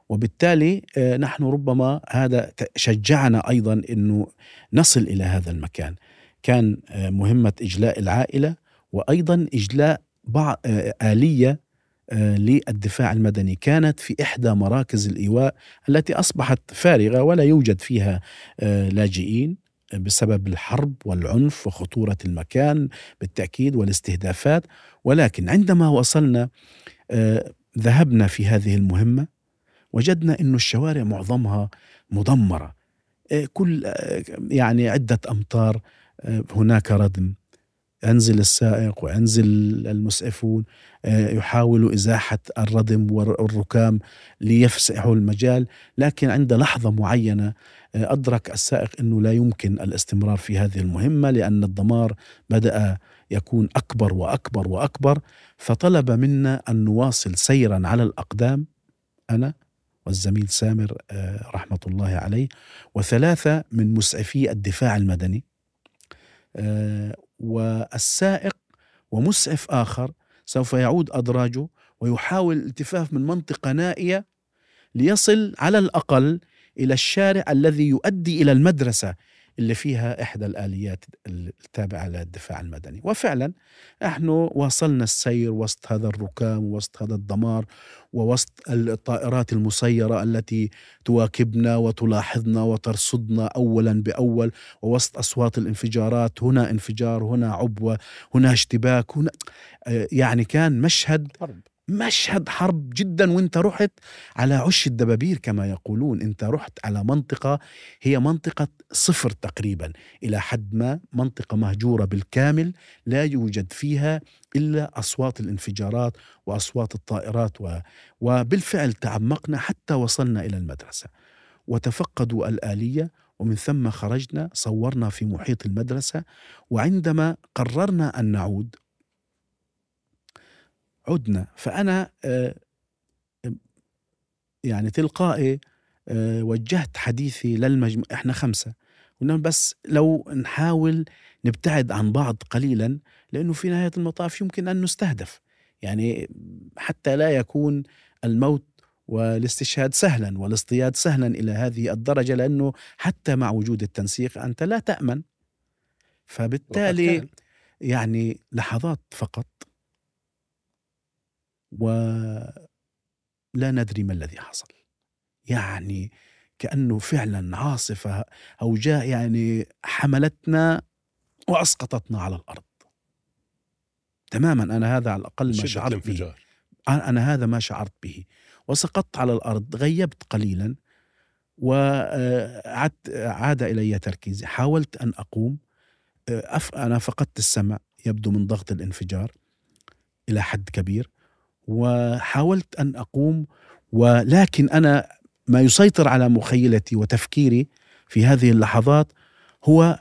وبالتالي آه، نحن ربما هذا شجعنا أيضا إنه نصل إلى هذا المكان. كان آه، مهمة إجلاء العائلة وأيضا إجلاء بعض آه، للدفاع المدني. كانت في إحدى مراكز الإيواء التي أصبحت فارغة ولا يوجد فيها آه، لاجئين بسبب الحرب والعنف وخطورة المكان بالتأكيد والاستهدافات. ولكن عندما وصلنا آه، ذهبنا في هذه المهمة وجدنا أن الشوارع معظمها مدمرة. كل يعني عدة أمتار هناك ردم. ينزل السائق وينزل المسعفون آه، يحاولوا إزاحة الردم والركام ليفسحوا المجال. لكن عند لحظة معينة آه، أدرك السائق أنه لا يمكن الاستمرار في هذه المهمة لأن الدمار بدأ يكون أكبر وأكبر وأكبر. فطلب منا أن نواصل سيرا على الأقدام أنا والزميل سامر آه، رحمة الله عليه. وثلاثة من مسعفي الدفاع المدني والسائق ومسعف آخر سوف يعود أدراجه ويحاول الالتفاف من منطقة نائية ليصل على الأقل إلى الشارع الذي يؤدي إلى المدرسة. اللي فيها إحدى الآليات التابعة للدفاع المدني. وفعلا نحن واصلنا السير وسط هذا الركام وسط هذا الدمار ووسط الطائرات المسيرة التي تواكبنا وتلاحظنا وترصدنا أولا بأول ووسط أصوات الانفجارات هنا انفجار هنا عبوة هنا اشتباك هنا آه، يعني كان مشهد مشهد حرب جدا وانت رحت على عش الدبابير كما يقولون. انت رحت على منطقة هي منطقة صفر تقريبا. إلى حد ما منطقة مهجورة بالكامل لا يوجد فيها إلا أصوات الانفجارات وأصوات الطائرات و... وبالفعل تعمقنا حتى وصلنا إلى المدرسة. وتفقدوا الآلية ومن ثم خرجنا صورنا في محيط المدرسة وعندما قررنا أن نعود عدنا. فأنا آه، يعني تلقائي آه، وجهت حديثي للمجموعة إحنا خمسة. قلنا بس لو نحاول نبتعد عن بعض قليلا لأنه في نهاية المطاف يمكن أن نستهدف. يعني حتى لا يكون الموت والاستشهاد سهلا والاصطياد سهلا إلى هذه الدرجة لأنه حتى مع وجود التنسيق أنت لا تأمن. فبالتالي يعني لحظات فقط. ولا ندري ما الذي حصل. يعني كأنه فعلا عاصفة أوجاع يعني حملتنا وأسقطتنا على الأرض. تماما أنا هذا على الأقل ما شعرت به. أنا هذا ما شعرت به. وسقطت على الأرض غيبت قليلا وعاد عاد إلي تركيزي. حاولت أن أقوم. أنا فقدت السمع يبدو من ضغط الانفجار إلى حد كبير. وحاولت أن أقوم ولكن أنا ما يسيطر على مخيلتي وتفكيري في هذه اللحظات هو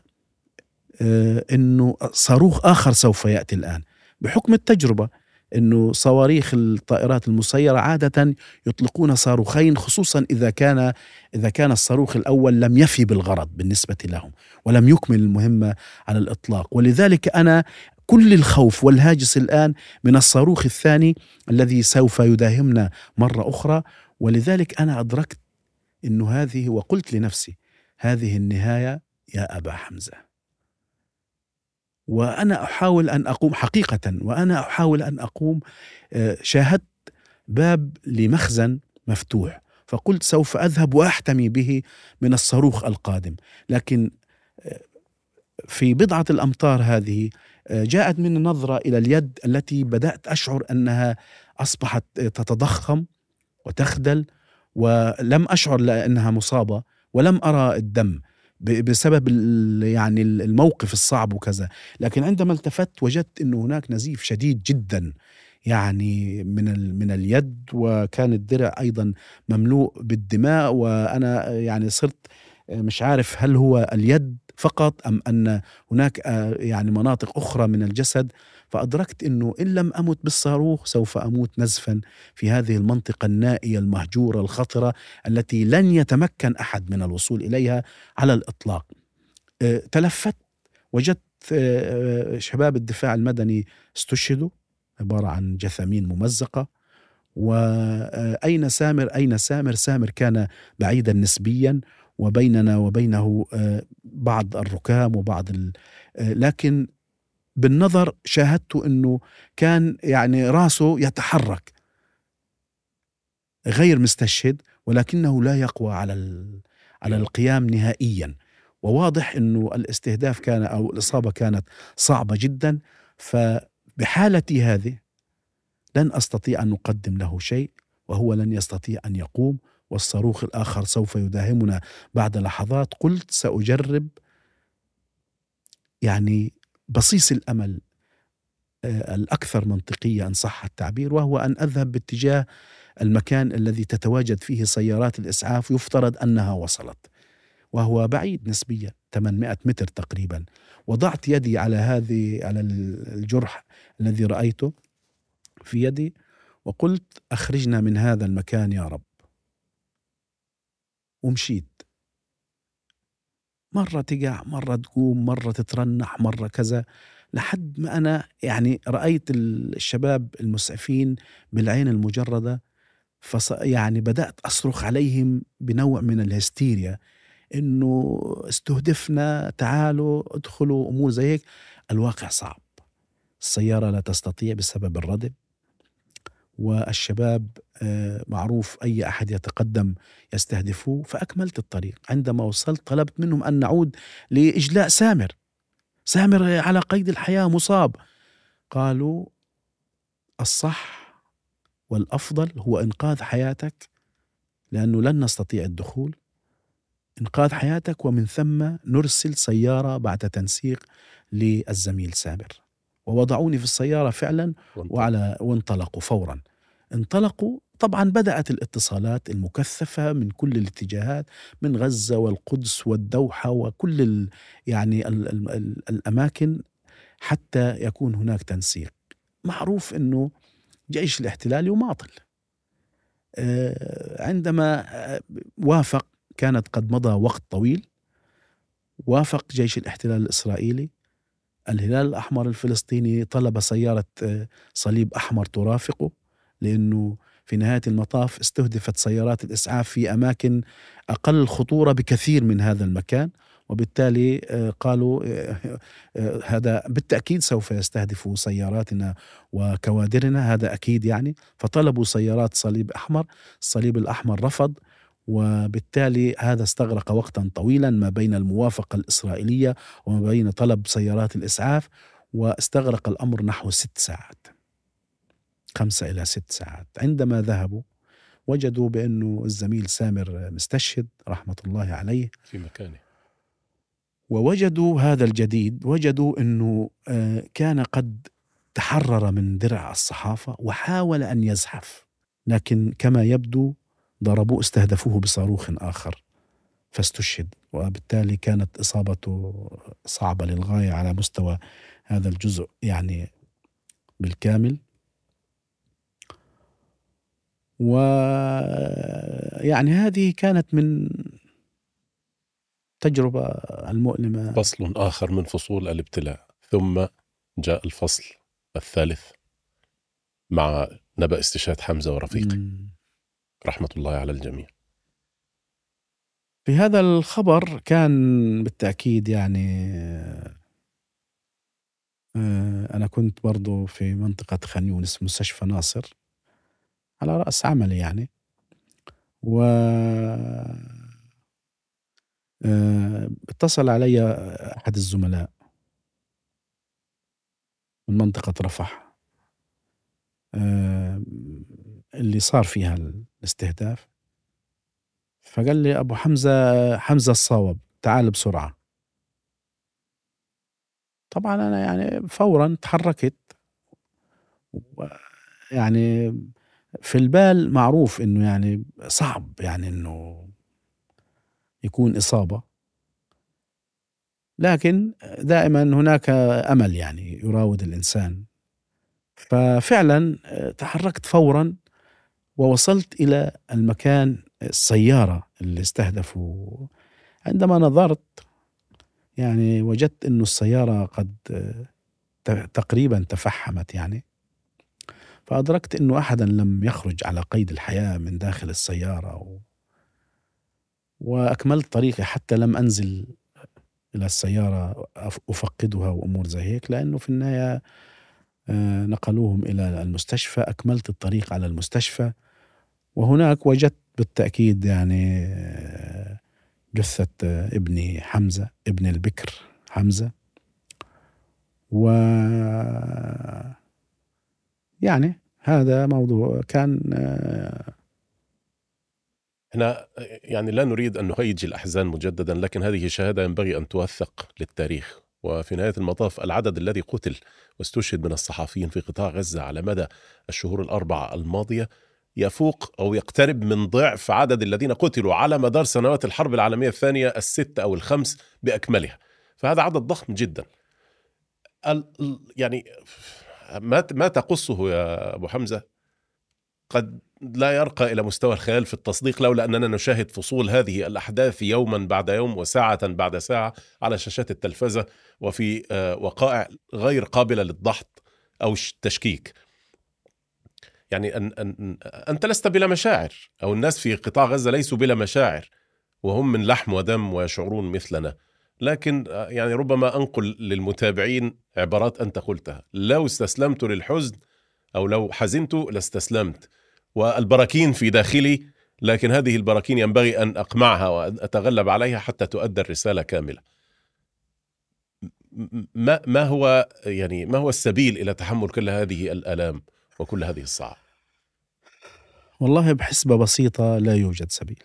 آه، إنه صاروخ آخر سوف يأتي الآن. بحكم التجربة إنه صواريخ الطائرات المسيرة عادة يطلقون صاروخين خصوصا إذا كان إذا كان الصاروخ الأول لم يفي بالغرض بالنسبة لهم ولم يكمل المهمة على الإطلاق. ولذلك أنا كل الخوف والهاجس الآن من الصاروخ الثاني الذي سوف يداهمنا مرة أخرى. ولذلك أنا أدركت إنه هذه وقلت لنفسي هذه النهاية يا أبا حمزة. وأنا أحاول أن أقوم حقيقة وأنا أحاول أن أقوم آه، شاهدت باب لمخزن مفتوح فقلت سوف أذهب وأحتمي به من الصاروخ القادم. لكن آه، في بضعة الأمتار هذه جاءت من نظرة إلى اليد التي بدأت أشعر أنها أصبحت تتضخم وتخدل ولم أشعر لأنها مصابة ولم أرى الدم بسبب يعني الموقف الصعب وكذا. لكن عندما التفت وجدت أنه هناك نزيف شديد جدا يعني من من اليد وكان الدرع أيضا مملوء بالدماء وأنا يعني صرت مش عارف هل هو اليد فقط أم أن هناك يعني مناطق أخرى من الجسد؟ فأدركت إنه إن لم أمت بالصاروخ سوف أموت نزفا في هذه المنطقة النائية المهجورة الخطرة التي لن يتمكن أحد من الوصول إليها على الإطلاق. تلفت وجدت شباب الدفاع المدني استشهدوا عبارة عن جثامين ممزقة. وأين سامر؟ أين سامر؟ سامر كان بعيدا نسبيا. وبيننا وبينه آه، بعض الركام وبعض ال... آه، لكن بالنظر شاهدت إنه كان يعني راسه يتحرك. غير مستشهد ولكنه لا يقوى على. على القيام نهائيا. وواضح إنه الاستهداف كان أو الإصابة كانت صعبة جدا. ف بحالتي هذه لن أستطيع أن أقدم له شيء وهو لن يستطيع أن يقوم. والصاروخ الآخر سوف يداهمنا بعد لحظات. قلت سأجرب يعني بصيص الأمل آه، الأكثر منطقية أن صح التعبير وهو أن أذهب باتجاه المكان الذي تتواجد فيه سيارات الإسعاف يفترض أنها وصلت وهو بعيد نسبيا 800 متر تقريبا. وضعت يدي على هذه على الجرح الذي رأيته في يدي وقلت أخرجنا من هذا المكان يا رب. ومشيت. مرة تقع مرة تقوم مرة تترنح مرة كذا لحد ما أنا يعني رأيت الشباب المسعفين بالعين المجردة فص يعني بدأت أصرخ عليهم بنوع من الهستيريا إنه استهدفنا تعالوا ادخلوا امور زي هيك. الواقع صعب. السيارة لا تستطيع بسبب الردم والشباب آه، معروف أي أحد يتقدم يستهدفوه فأكملت الطريق. عندما وصلت طلبت منهم أن نعود لإجلاء سامر. سامر على قيد الحياة مصاب. قالوا الصح والأفضل هو إنقاذ حياتك لأنه لن نستطيع الدخول. إنقاذ حياتك ومن ثم نرسل سيارة بعد تنسيق للزميل سامر. ووضعوني في السيارة فعلا وعلى وانطلقوا فورا. انطلقوا طبعا بدأت الاتصالات المكثفة من كل الاتجاهات من غزة والقدس والدوحة وكل ال يعني ال ال ال الأماكن حتى يكون هناك تنسيق. معروف أنه جيش الاحتلال يماطل. آه، عندما آه، وافق كانت قد مضى وقت طويل وافق جيش الاحتلال الإسرائيلي الهلال الأحمر الفلسطيني طلب سيارة آه، صليب أحمر ترافقه لأنه في نهاية المطاف استهدفت سيارات الإسعاف في أماكن أقل خطورة بكثير من هذا المكان وبالتالي آه، قالوا آه، هذا بالتأكيد سوف يستهدف سياراتنا وكوادرنا هذا أكيد يعني. فطلبوا سيارات صليب أحمر الصليب الأحمر رفض وبالتالي هذا استغرق وقتا طويلا ما بين الموافقة الإسرائيلية وما بين طلب سيارات الإسعاف واستغرق الأمر نحو ست ساعات. خمسة إلى ست ساعات. عندما ذهبوا وجدوا بأنه الزميل سامر مستشهد رحمة الله عليه في مكانه. ووجدوا هذا الجديد وجدوا أنه آه، كان قد تحرر من درع الصحافة وحاول أن يزحف. لكن كما يبدو ضربوه استهدفوه بصاروخ آخر. فاستشهد وبالتالي كانت إصابته صعبة للغاية على مستوى هذا الجزء يعني بالكامل. ويعني هذه كانت من تجربة المؤلمة. فصل آخر من فصول الابتلاء ثم جاء الفصل الثالث مع نبأ استشهاد حمزة ورفيقه رحمة الله على الجميع. في هذا الخبر كان بالتأكيد يعني آه، أنا كنت برضو في منطقة خان يونس مستشفى ناصر على رأس عملي يعني. و آه، اتصل علي أحد الزملاء من منطقة رفح آه، اللي صار فيها الاستهداف فقال لي أبو حمزة حمزة الصوب تعال بسرعة. طبعا أنا يعني فورا تحركت. يعني في البال معروف إنه يعني صعب يعني إنه يكون إصابة. لكن دائما هناك أمل يعني يراود الإنسان. ففعلا تحركت فورا. ووصلت إلى المكان السيارة اللي استهدفوا عندما نظرت يعني وجدت إنه السيارة قد تقريبا تفحمت يعني. فأدركت أنه أحدا لم يخرج على قيد الحياة من داخل السيارة و... وأكملت طريقي حتى لم أنزل إلى السيارة أفقدها وأمور زي هيك لأنه في النهاية آه، نقلوهم إلى المستشفى أكملت الطريق على المستشفى. وهناك وجدت بالتأكيد يعني جثة ابني حمزة ابن البكر حمزة. و يعني هذا موضوع كان إحنا يعني لا نريد أن نهيج الأحزان مجددا لكن هذه شهادة ينبغي أن توثق للتاريخ. وفي نهاية المطاف العدد الذي قتل واستشهد من الصحفيين في قطاع غزة على مدى الشهور الأربعة الماضية يفوق أو يقترب من ضعف عدد الذين قتلوا على مدار سنوات الحرب العالمية الثانية الست أو الخمس بأكملها. فهذا عدد ضخم جدا. يعني ما ما تقصه يا أبو حمزة؟ قد لا يرقى إلى مستوى الخيال في التصديق لولا أننا نشاهد فصول هذه الأحداث يوما بعد يوم وساعة بعد ساعة على شاشات التلفزة وفي آه، وقائع غير قابلة للضحك أو التشكيك. يعني أن أن أنت لست بلا مشاعر أو الناس في قطاع غزة ليسوا بلا مشاعر وهم من لحم ودم ويشعرون مثلنا. لكن آه، يعني ربما أنقل للمتابعين عبارات أنت قلتها. لو استسلمت للحزن أو لو حزنت لاستسلمت. والبراكين في داخلي لكن هذه البراكين ينبغي أن أقمعها وأن أتغلب عليها حتى تؤدى الرسالة كاملة. ما ما هو يعني ما هو السبيل إلى تحمل كل هذه الآلام؟ وكل هذه الصعاب. والله بحسبة بسيطة لا يوجد سبيل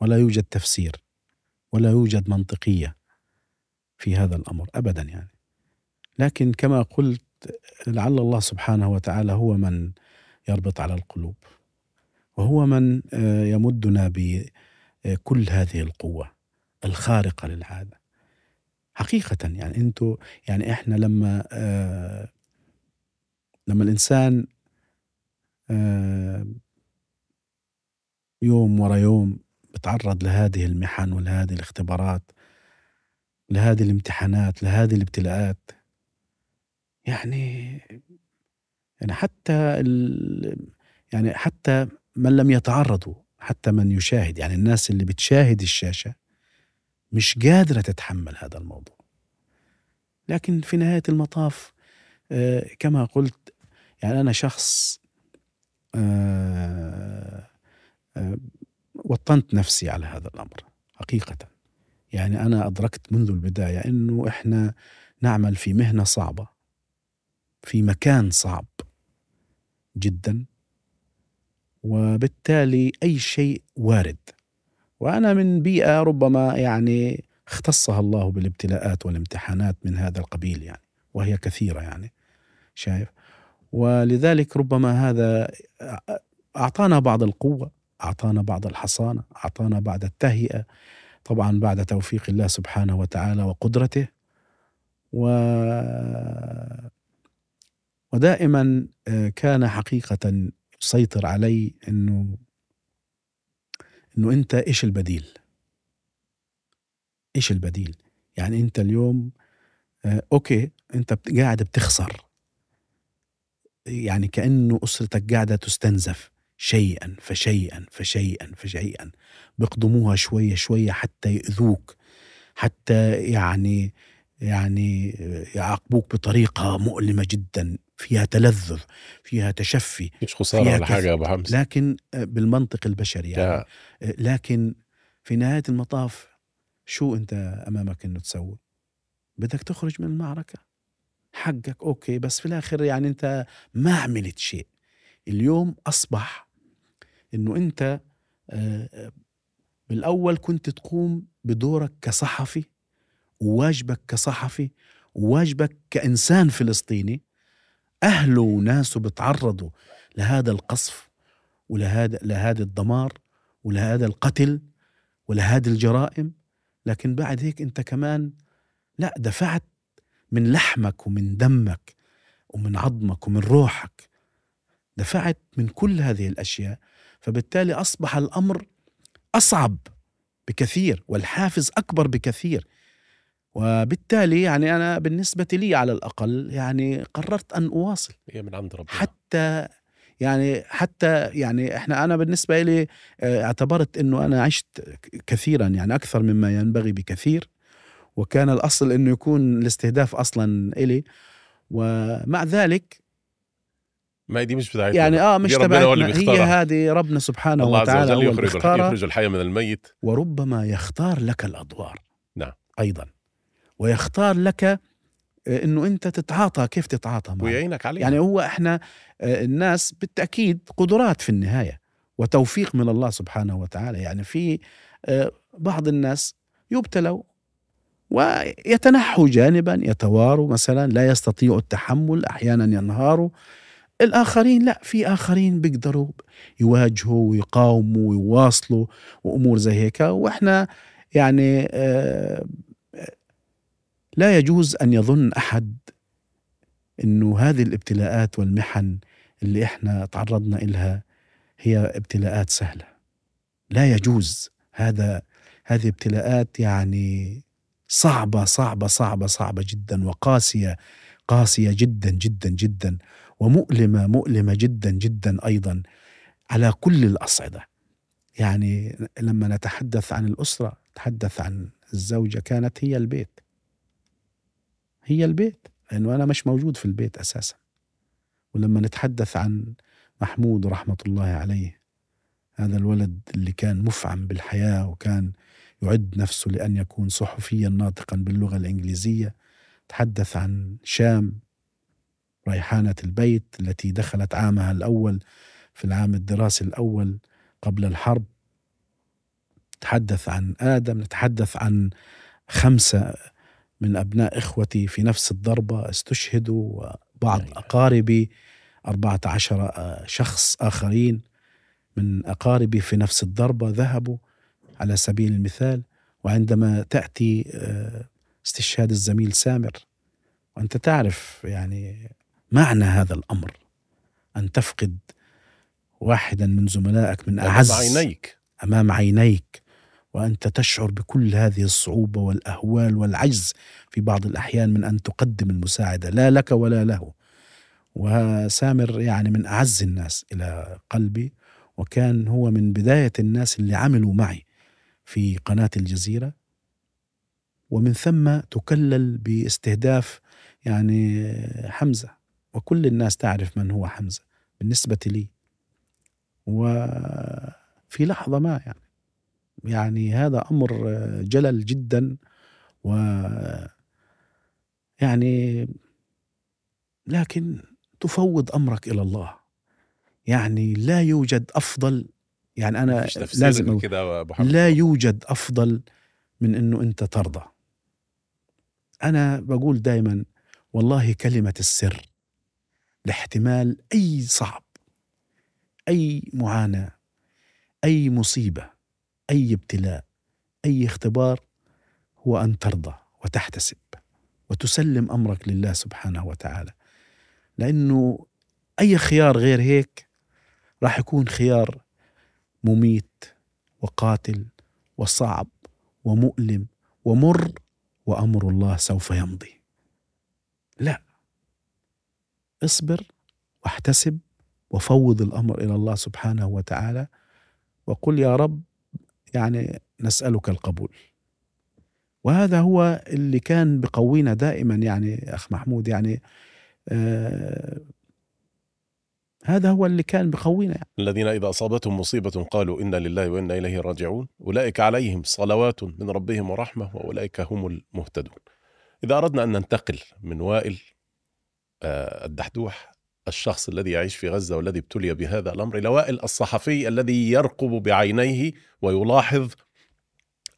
ولا يوجد تفسير ولا يوجد منطقية في هذا الأمر ابدا يعني. لكن كما قلت لعل الله سبحانه وتعالى هو من يربط على القلوب وهو من آه، يمدنا بكل هذه القوة الخارقة للعادة. حقيقة يعني أنتم يعني إحنا لما آه، لما الإنسان آه، يوم ورا يوم بتعرض لهذه المحن ولهذه الاختبارات لهذه الامتحانات لهذه الابتلاءات يعني يعني حتى يعني حتى من لم يتعرضوا حتى من يشاهد يعني الناس اللي بتشاهد الشاشة مش قادرة تتحمل هذا الموضوع. لكن في نهاية المطاف آه كما قلت يعني أنا شخص آه آه وطنت نفسي على هذا الأمر حقيقة. يعني أنا أدركت منذ البداية إنه إحنا نعمل في مهنة صعبة في مكان صعب جدا وبالتالي أي شيء وارد. وأنا من بيئة ربما يعني اختصها الله بالابتلاءات والامتحانات من هذا القبيل يعني وهي كثيرة يعني شايف؟ ولذلك ربما هذا أعطانا بعض القوة أعطانا بعض الحصانة أعطانا بعض التهيئة طبعا بعد توفيق الله سبحانه وتعالى وقدرته و ودائما آه، كان حقيقة يسيطر علي إنه إنه أنت إيش البديل؟ إيش البديل؟ يعني أنت اليوم آه، أوكي أنت قاعد بتخسر يعني كأنه أسرتك قاعدة تستنزف شيئا فشيئا فشيئا فشيئا. بيقضموها شوية شوية حتى يؤذوك حتى يعني يعني يعاقبوك بطريقة مؤلمة جدا. فيها تلذذ فيها تشفي مش خسارة ولا حاجة يا أبو حمزة. لكن بالمنطق البشري يعني. لكن في نهاية المطاف شو أنت أمامك أنه تسوي؟ بدك تخرج من المعركة. حقك. أوكي بس في الآخر يعني أنت ما عملت شيء. اليوم أصبح إنه أنت آه، بالأول كنت تقوم بدورك كصحفي وواجبك كصحفي وواجبك كإنسان فلسطيني. أهله وناسه بتعرضوا لهذا القصف ولهذا لهذا الدمار ولهذا القتل ولهذه الجرائم. لكن بعد هيك أنت كمان لا دفعت من لحمك ومن دمك ومن عظمك ومن روحك. دفعت من كل هذه الأشياء فبالتالي أصبح الأمر أصعب بكثير والحافز أكبر بكثير. وبالتالي يعني أنا بالنسبة لي على الأقل يعني قررت أن أواصل. هي من عند ربنا. حتى يعني حتى يعني إحنا أنا بالنسبة لي آه، اعتبرت إنه أنا عشت كثيرا يعني أكثر مما ينبغي بكثير. وكان الأصل إنه يكون الاستهداف أصلا إلي. ومع ذلك ما دي مش بتاعتنا. يعني آه مش تبعتنا. هي هذه ربنا سبحانه الله عز وتعالى وجل هو يخرج بيختارها. يخرج الحي من الميت. وربما يختار لك الأدوار. نعم. أيضا. ويختار لك آه، إنه أنت تتعاطى. كيف تتعاطى معه؟ ويعينك عليه يعني هو إحنا آه، الناس بالتأكيد قدرات في النهاية وتوفيق من الله سبحانه وتعالى. يعني في آه، بعض الناس يبتلوا ويتنحوا جانبا يتواروا مثلا لا يستطيعوا التحمل أحيانا ينهاروا. الآخرين لا في آخرين بيقدروا يواجهوا ويقاوموا ويواصلوا وأمور زي هيك. وإحنا يعني آه، لا يجوز أن يظن أحد إنه هذه الابتلاءات والمحن اللي إحنا تعرضنا إلها هي ابتلاءات سهلة. لا يجوز. هذا هذه ابتلاءات يعني صعبة صعبة صعبة صعبة جدا وقاسية قاسية جدا جدا جدا ومؤلمة مؤلمة جدا جدا أيضا على كل الأصعدة. يعني لما نتحدث عن الأسرة نتحدث عن الزوجة كانت هي البيت. هي البيت لأنه أنا مش موجود في البيت أساسا. ولما نتحدث عن محمود رحمة الله عليه هذا الولد اللي كان مفعم بالحياة وكان يعد نفسه لأن يكون صحفيا ناطقا باللغة الإنجليزية. تحدث عن شام ريحانة البيت التي دخلت عامها الأول في العام الدراسي الأول قبل الحرب. نتحدث عن آدم نتحدث عن خمسة من أبناء إخوتي في نفس الضربة استشهدوا وبعض أيوة. أقاربي 14 شخص آخرين من أقاربي في نفس الضربة ذهبوا. على سبيل المثال وعندما تأتي آه، استشهاد الزميل سامر وأنت تعرف يعني معنى هذا الأمر أن تفقد واحدا من زملائك من أعز أمام عينيك. أمام عينيك وأنت تشعر بكل هذه الصعوبة والأهوال والعجز في بعض الأحيان من أن تقدم المساعدة لا لك ولا له. وسامر يعني من أعز الناس إلى قلبي وكان هو من بداية الناس اللي عملوا معي. في قناة الجزيرة. ومن ثم تكلل باستهداف يعني حمزة. وكل الناس تعرف من هو حمزة بالنسبة لي. وفي لحظة ما يعني. يعني هذا أمر جلل جدا. و يعني لكن تفوض أمرك إلى الله. يعني لا يوجد أفضل يعني أنا لازم كده أبو لا يوجد أفضل من إنه أنت ترضى. أنا بقول دائما والله كلمة السر لاحتمال أي صعب أي معاناة أي مصيبة أي ابتلاء أي اختبار هو أن ترضى وتحتسب وتسلم أمرك لله سبحانه وتعالى. لأنه أي خيار غير هيك راح يكون خيار مميت وقاتل وصعب ومؤلم ومر وأمر الله سوف يمضي. لا. اصبر واحتسب وفوض الأمر إلى الله سبحانه وتعالى وقل يا رب يعني نسألك القبول. وهذا هو اللي كان بقوينا دائما يعني أخ محمود يعني آه هذا هو اللي كان بقوينا يعني. الذين إذا أصابتهم مصيبة قالوا إنا لله وإنا إليه راجعون. أولئك عليهم صلوات من ربهم ورحمة وأولئك هم المهتدون. إذا أردنا أن ننتقل من وائل آه، الدحدوح الشخص الذي يعيش في غزة والذي ابتلي بهذا الأمر إلى وائل الصحفي الذي يرقب بعينيه ويلاحظ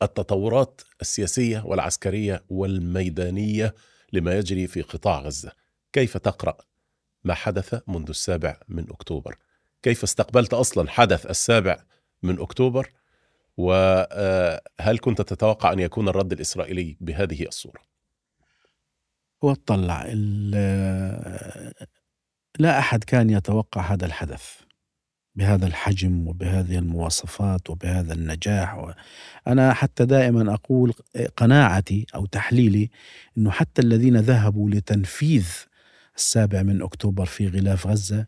التطورات السياسية والعسكرية والميدانية لما يجري في قطاع غزة. كيف تقرأ ما حدث منذ السابع من أكتوبر. كيف استقبلت أصلا حدث السابع من أكتوبر؟ وهل كنت تتوقع أن يكون الرد الإسرائيلي بهذه الصورة؟ هو اطلع. لا أحد كان يتوقع هذا الحدث بهذا الحجم وبهذه المواصفات وبهذا النجاح. أنا حتى دائما أقول قناعتي أو تحليلي أنه حتى الذين ذهبوا لتنفيذ السابع من أكتوبر في غلاف غزة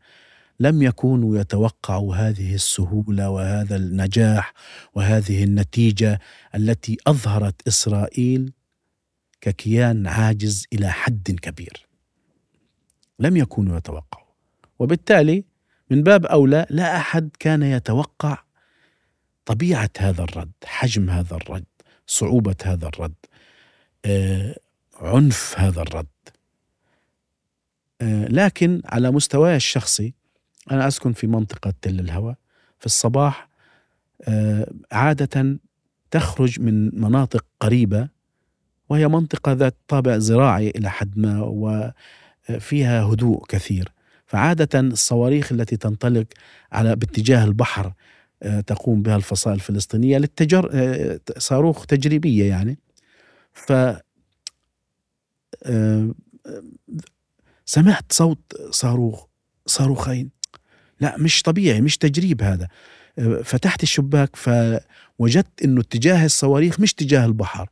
لم يكونوا يتوقعوا هذه السهولة وهذا النجاح وهذه النتيجة التي أظهرت إسرائيل ككيان عاجز إلى حد كبير. لم يكونوا يتوقعوا. وبالتالي من باب أولى لا أحد كان يتوقع طبيعة هذا الرد حجم هذا الرد صعوبة هذا الرد آه، عنف هذا الرد. لكن على مستواي الشخصي أنا أسكن في منطقة تل الهوى. في الصباح آه، عادة تخرج من مناطق قريبة وهي منطقة ذات طابع زراعي إلى حد ما وفيها هدوء كثير. فعادة الصواريخ التي تنطلق على باتجاه البحر آه، تقوم بها الفصائل الفلسطينية للتجر آه، صاروخ تجريبية يعني. ف سمعت صوت صاروخ صاروخين. لا مش طبيعي مش تجريب هذا. فتحت الشباك فوجدت إنه اتجاه الصواريخ مش تجاه البحر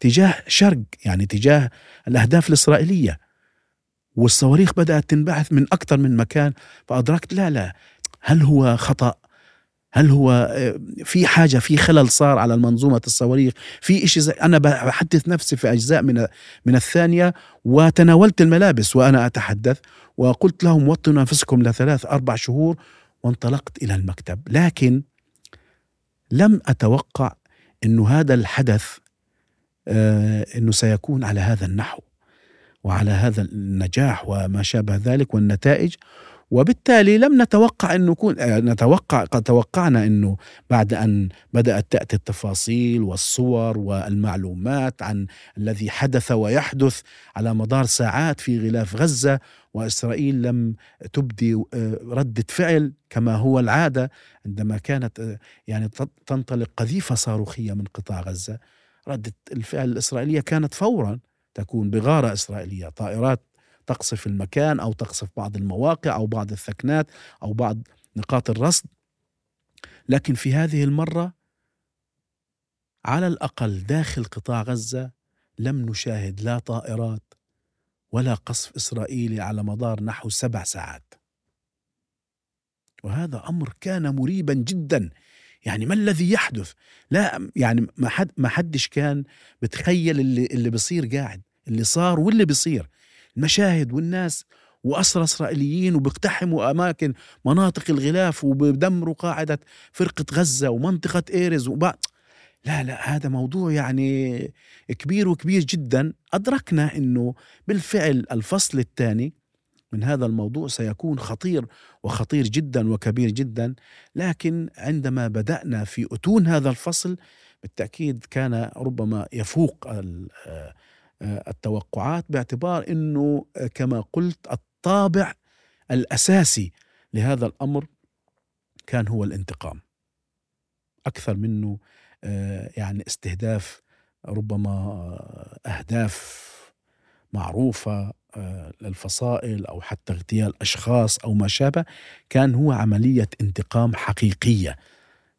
تجاه شرق يعني تجاه الأهداف الإسرائيلية. والصواريخ بدأت تنبعث من أكثر من مكان فأدركت لا لا هل هو خطأ؟ هل هو في حاجة في خلل صار على المنظومة الصواريخ؟ في إشي زي أنا بحدث نفسي في أجزاء من من الثانية وتناولت الملابس وأنا أتحدث وقلت لهم وطنوا أنفسكم لثلاث أربع شهور وانطلقت إلى المكتب. لكن لم أتوقع أنه هذا الحدث آه أنه سيكون على هذا النحو وعلى هذا النجاح وما شابه ذلك والنتائج وبالتالي لم نتوقع أن نكون آه، نتوقع قد توقعنا أنه بعد أن بدأت تأتي التفاصيل والصور والمعلومات عن الذي حدث ويحدث على مدار ساعات في غلاف غزة وإسرائيل لم تبدي آه، ردة فعل كما هو العادة عندما كانت آه، يعني تنطلق قذيفة صاروخية من قطاع غزة. ردة الفعل الإسرائيلية كانت فورا تكون بغارة إسرائيلية طائرات تقصف المكان أو تقصف بعض المواقع أو بعض الثكنات أو بعض نقاط الرصد. لكن في هذه المرة على الأقل داخل قطاع غزة لم نشاهد لا طائرات ولا قصف إسرائيلي على مدار نحو سبع ساعات. وهذا أمر كان مريبا جدا. يعني ما الذي يحدث؟ لا يعني ما حد ما حدش كان بتخيل اللي اللي بصير قاعد اللي صار واللي بيصير. المشاهد والناس وأسرى إسرائيليين وبيقتحموا أماكن مناطق الغلاف وبدمروا قاعدة فرقة غزة ومنطقة إيرز وبعد لا لا هذا موضوع يعني كبير وكبير جدا. أدركنا أنه بالفعل الفصل الثاني من هذا الموضوع سيكون خطير وخطير جدا وكبير جدا. لكن عندما بدأنا في أتون هذا الفصل بالتأكيد كان ربما يفوق التوقعات باعتبار إنه آه، كما قلت الطابع الأساسي لهذا الأمر كان هو الانتقام. أكثر منه آه، يعني استهداف ربما أهداف معروفة للفصائل أو حتى اغتيال أشخاص أو ما شابه كان هو عملية انتقام حقيقية.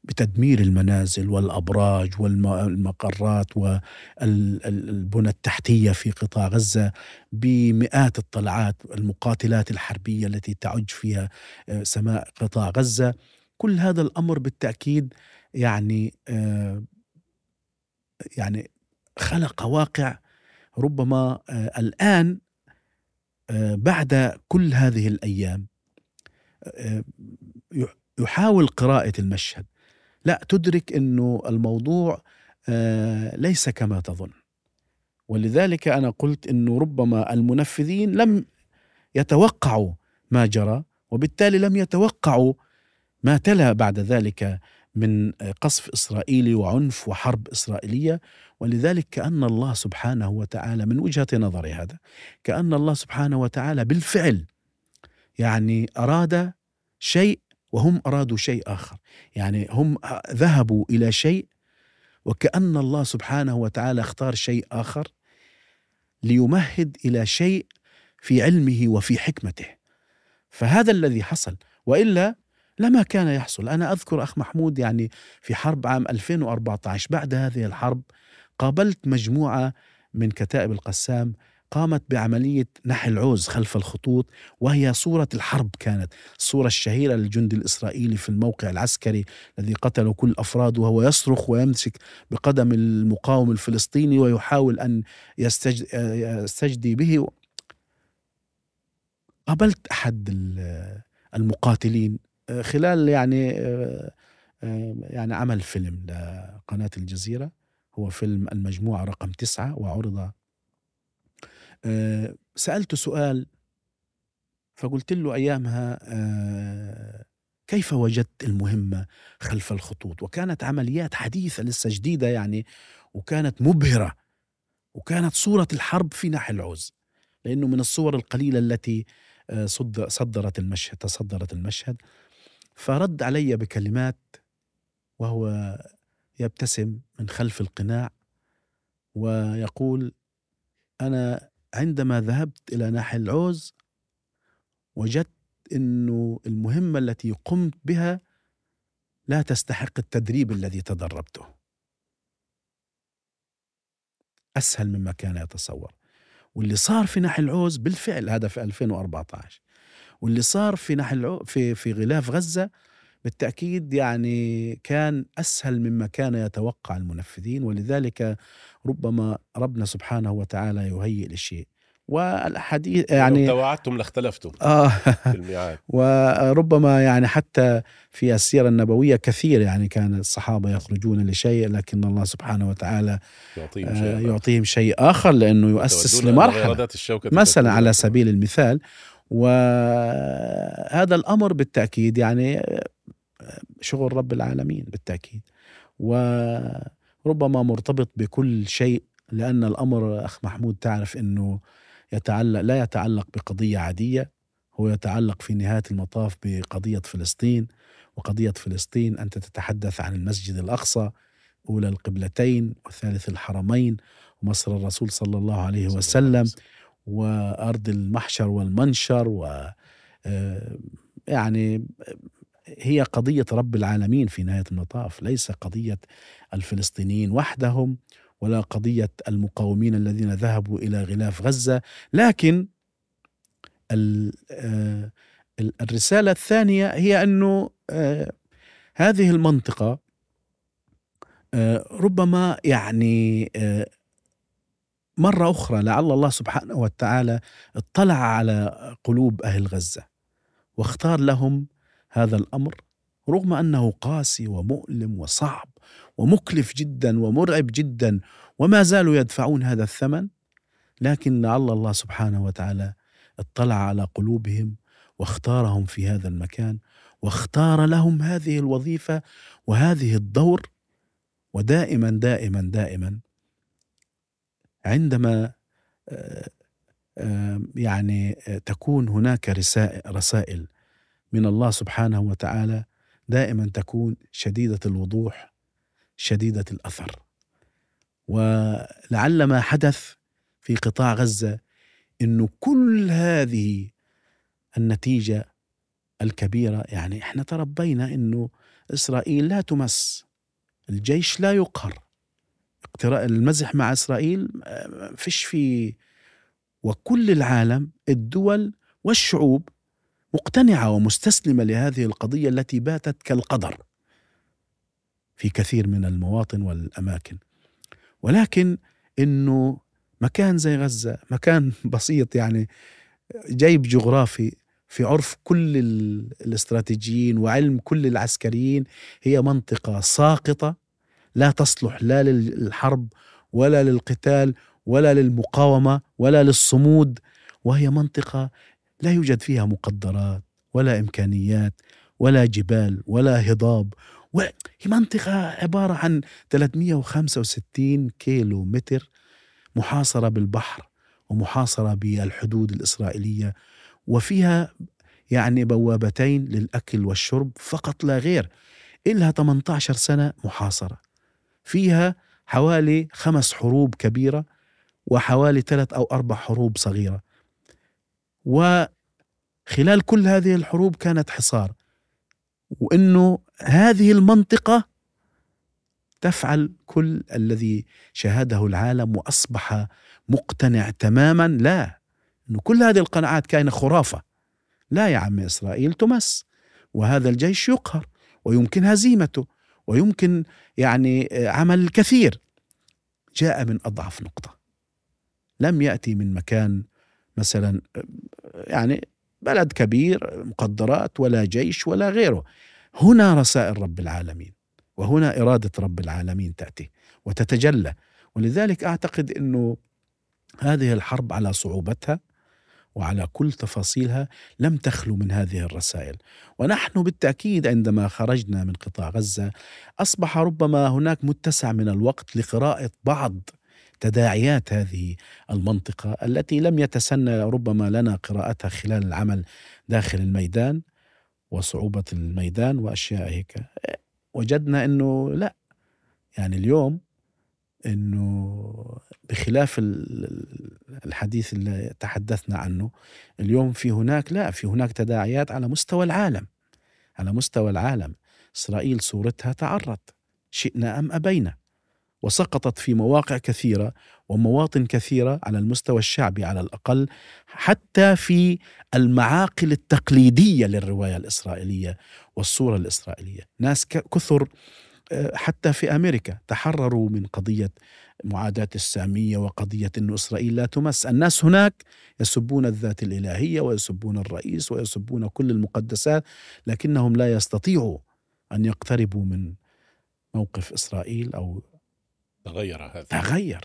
بتدمير المنازل والأبراج والمقرات والبنى التحتية في قطاع غزة بمئات الطلعات المقاتلات الحربية التي تعج فيها آه، سماء قطاع غزة. كل هذا الأمر بالتأكيد يعني آه، يعني خلق واقع ربما آه، الآن بعد كل هذه الأيام. يحاول قراءة المشهد. لا تدرك إنه الموضوع آه، ليس كما تظن. ولذلك أنا قلت إنه ربما المنفذين لم يتوقعوا ما جرى وبالتالي لم يتوقعوا ما تلا بعد ذلك من قصف إسرائيلي وعنف وحرب إسرائيلية. ولذلك كأن الله سبحانه وتعالى من وجهة نظري هذا كأن الله سبحانه وتعالى بالفعل يعني أراد شيء وهم أرادوا شيء آخر. يعني هم ذهبوا إلى شيء وكأن الله سبحانه وتعالى اختار شيء آخر ليمهد إلى شيء في علمه وفي حكمته. فهذا الذي حصل. وإلا لما كان يحصل. أنا أذكر أخ محمود يعني في حرب عام 2014 بعد هذه الحرب قابلت مجموعة من كتائب القسام قامت بعملية نحل عوز خلف الخطوط وهي صورة الحرب كانت الصورة الشهيرة للجندي الإسرائيلي في الموقع العسكري الذي قتلوا كل أفراده وهو يصرخ ويمسك بقدم المقاوم الفلسطيني ويحاول أن يستجدي به. قابلت أحد المقاتلين خلال يعني يعني عمل فيلم لقناة الجزيرة هو فيلم المجموعة رقم تسعة وعرض سألته سؤال فقلت له أيامها كيف وجدت المهمة خلف الخطوط؟ وكانت عمليات حديثة لسه جديدة يعني وكانت مبهرة وكانت صورة الحرب في ناحية العوز لأنه من الصور القليلة التي صدرت المشهد تصدرت المشهد. فرد علي بكلمات وهو يبتسم من خلف القناع ويقول أنا عندما ذهبت إلى ناحية العوز وجدت إنه المهمة التي قمت بها لا تستحق التدريب الذي تدربته. أسهل مما كان يتصور. واللي صار في ناحية العوز بالفعل هذا في 2014 واللي صار في ناحية في في غلاف غزة بالتأكيد يعني كان أسهل مما كان يتوقع المنفذين ولذلك ربما ربنا سبحانه وتعالى يهيئ للشيء. والأحاديث يعني لو توعدتم لاختلفتم آه. في الميعاد. *laughs* وربما يعني حتى في السيرة النبوية كثير يعني كان الصحابة يخرجون لشيء لكن الله سبحانه وتعالى يعطيهم شيء, آه يعطيهم شيء آخر لأنه يؤسس لمرحلة. مثلا على سبيل المثال وهذا الأمر بالتأكيد يعني شغل رب العالمين بالتأكيد. وربما مرتبط بكل شيء لأن الأمر أخ محمود تعرف إنه يتعلق لا يتعلق بقضية عادية هو يتعلق في نهاية المطاف بقضية فلسطين. وقضية فلسطين أنت تتحدث عن المسجد الأقصى أولى القبلتين وثالث الحرمين ومصر الرسول صلى الله عليه وسلم. وأرض المحشر والمنشر و آه، يعني هي قضية رب العالمين في نهاية المطاف ليس قضية الفلسطينيين وحدهم ولا قضية المقاومين الذين ذهبوا إلى غلاف غزة لكن آه، الرسالة الثانية هي أنه آه، هذه المنطقة ربما يعني مرة أخرى لعل الله سبحانه وتعالى اطلع على قلوب أهل غزة واختار لهم هذا الأمر رغم أنه قاسي ومؤلم وصعب ومكلف جدا ومرعب جدا وما زالوا يدفعون هذا الثمن لكن لعل الله سبحانه وتعالى اطلع على قلوبهم واختارهم في هذا المكان واختار لهم هذه الوظيفة وهذه الدور ودائما دائما دائما عندما آه، آه، يعني آه، تكون هناك رسائل من الله سبحانه وتعالى دائما تكون شديدة الوضوح شديدة الأثر. ولعل ما حدث في قطاع غزة إنه كل هذه النتيجة الكبيرة يعني إحنا تربينا إنه إسرائيل لا تمس الجيش لا يقهر. المزح مع إسرائيل فيش في وكل العالم الدول والشعوب مقتنعة ومستسلمة لهذه القضية التي باتت كالقدر في كثير من المواطن والأماكن. ولكن إنه مكان زي غزة مكان *laughs* بسيط يعني جيب جغرافي في عرف كل الاستراتيجيين وعلم كل العسكريين هي منطقة ساقطة لا تصلح لا للحرب ولا للقتال ولا للمقاومة ولا للصمود. وهي منطقة لا يوجد فيها مقدرات ولا إمكانيات ولا جبال ولا هضاب ولا هي منطقة عبارة عن 365 كيلو متر محاصرة بالبحر ومحاصرة بالحدود الإسرائيلية وفيها يعني بوابتين للأكل والشرب فقط لا غير إلها 18 سنة محاصرة. فيها حوالي خمس حروب كبيرة وحوالي ثلاث أو أربع حروب صغيرة. وخلال كل هذه الحروب كانت حصار. وإنه هذه المنطقة تفعل كل الذي شاهده العالم وأصبح مقتنع تماما. لا إنه كل هذه القناعات كانت خرافة. لا يا عم إسرائيل تمس. وهذا الجيش يقهر ويمكن هزيمته. ويمكن يعني عمل الكثير جاء من أضعف نقطة. لم يأتي من مكان مثلا يعني بلد كبير مقدرات ولا جيش ولا غيره. هنا رسائل رب العالمين وهنا إرادة رب العالمين تأتي وتتجلى. ولذلك أعتقد إنه هذه الحرب على صعوبتها وعلى كل تفاصيلها لم تخلو من هذه الرسائل. ونحن بالتأكيد عندما خرجنا من قطاع غزة أصبح ربما هناك متسع من الوقت لقراءة بعض تداعيات هذه المنطقة التي لم يتسنى ربما لنا قراءتها خلال العمل داخل الميدان وصعوبة الميدان وأشياء هيك. وجدنا إنه لا يعني اليوم إنه بخلاف الحديث اللي تحدثنا عنه اليوم في هناك لا في هناك تداعيات على مستوى العالم. على مستوى العالم. إسرائيل صورتها تعرت شئنا أم أبينا. وسقطت في مواقع كثيرة ومواطن كثيرة على المستوى الشعبي على الأقل حتى في المعاقل التقليدية للرواية الإسرائيلية والصورة الإسرائيلية، ناس كثر حتى في أمريكا تحرروا من قضية معاداة السامية وقضية انه إسرائيل لا تمس، الناس هناك يسبون الذات الإلهية ويسبون الرئيس ويسبون كل المقدسات لكنهم لا يستطيعوا أن يقتربوا من موقف إسرائيل أو تغير هذا. تغير.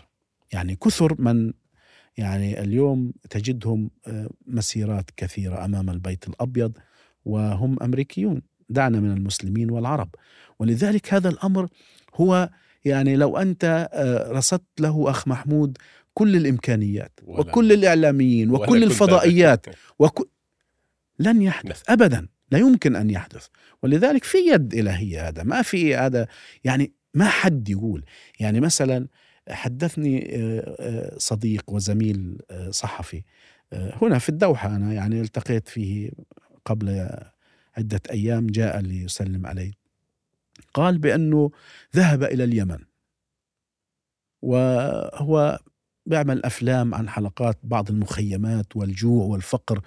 يعني كثر من يعني اليوم تجدهم آه، مسيرات كثيرة أمام البيت الأبيض وهم أمريكيون دعنا من المسلمين والعرب. ولذلك هذا الأمر هو يعني لو أنت آه، رصدت له أخ محمود كل الإمكانيات وكل الإعلاميين وكل الفضائيات وكل لن يحدث ابدا. لا يمكن أن يحدث. ولذلك في يد إلهية هذا. ما في هذا يعني ما حد يقول. يعني مثلا حدثني آه، آه، صديق وزميل صحفي هنا في الدوحة أنا يعني التقيت فيه قبل عدة أيام جاء ليسلم علي. قال بأنه ذهب إلى اليمن. وهو بيعمل أفلام عن حلقات بعض المخيمات والجوع والفقر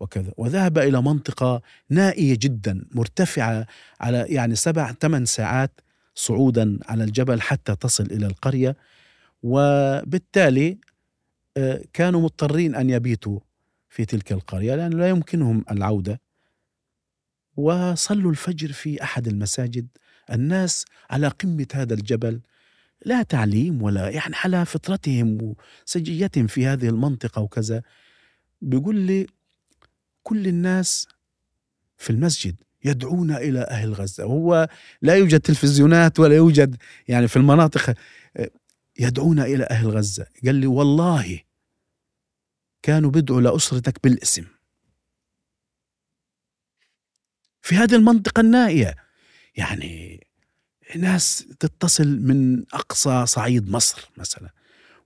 وكذا. وذهب إلى منطقة نائية جدا مرتفعة على يعني سبع ثمان ساعات صعودا على الجبل حتى تصل إلى القرية. وبالتالي آه، كانوا مضطرين أن يبيتوا في تلك القرية لأنه لا يمكنهم العودة. وصلوا الفجر في أحد المساجد. الناس على قمة هذا الجبل. لا تعليم ولا يعني على فطرتهم وسجيتهم في هذه المنطقة وكذا. بيقول لي كل الناس في المسجد يدعون إلى أهل غزة. وهو لا يوجد تلفزيونات ولا يوجد يعني في المناطق يدعون إلى أهل غزة. قال لي والله كانوا بدعوا لأسرتك بالاسم. في هذه المنطقة النائية. يعني ناس تتصل من أقصى صعيد مصر مثلا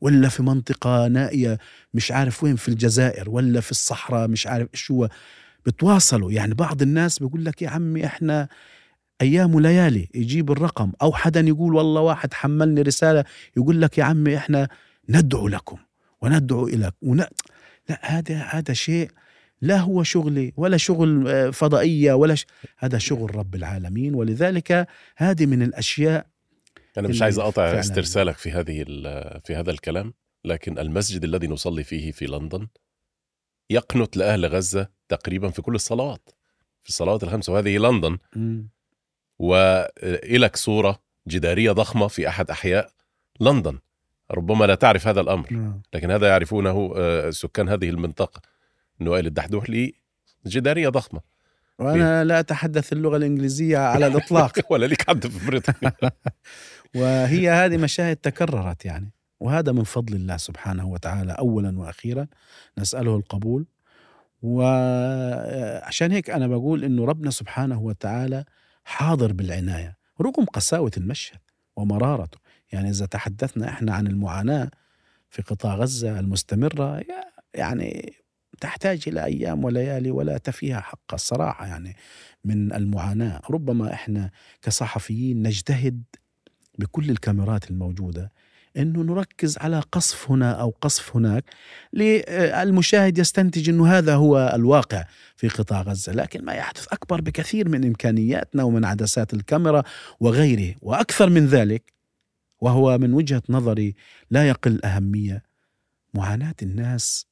ولا في منطقة نائية مش عارف وين في الجزائر ولا في الصحراء مش عارف شو بتواصلوا يعني بعض الناس بيقول لك يا عمي إحنا أيام وليالي يجيب الرقم أو حدا يقول والله واحد حملني رسالة يقول لك يا عمي إحنا ندعو لكم وندعو اليك ون... لا هذا هذا شيء لا هو شغلي ولا شغل آه، فضائية ولا ش... هذا شغل رب العالمين. ولذلك هذه من الأشياء أنا مش عايز أقطع استرسالك في هذه في هذا الكلام لكن المسجد الذي نصلي فيه في لندن يقنت لأهل غزة تقريبا في كل الصلوات في الصلوات الخمسه وهذه لندن. والك صورة جدارية ضخمة في أحد أحياء لندن. ربما لا تعرف هذا الأمر نعم. لكن هذا يعرفونه آه، سكان هذه المنطقة. انه وائل الدحدوحلي جدارية ضخمة. وأنا لا أتحدث اللغة الإنجليزية على الإطلاق. *laughs* ولا لك حد في بريطانيا. *laughs* وهي هذه مشاهد تكررت يعني. وهذا من فضل الله سبحانه وتعالى اولا وأخيرا. نسأله القبول. وعشان هيك أنا بقول إنه ربنا سبحانه وتعالى حاضر بالعناية. رغم قساوة المشهد ومرارته. يعني إذا تحدثنا إحنا عن المعاناة في قطاع غزة المستمرة يعني تحتاج إلى أيام وليالي ولا تفيها حق الصراحة يعني من المعاناه ربما إحنا كصحفيين نجتهد بكل الكاميرات الموجودة إنه نركز على قصف هنا أو قصف هناك للمشاهد يستنتج إنه هذا هو الواقع في قطاع غزة، لكن ما يحدث أكبر بكثير من إمكانياتنا ومن عدسات الكاميرا وغيره، وأكثر من ذلك وهو من وجهة نظري لا يقل أهمية معاناه الناس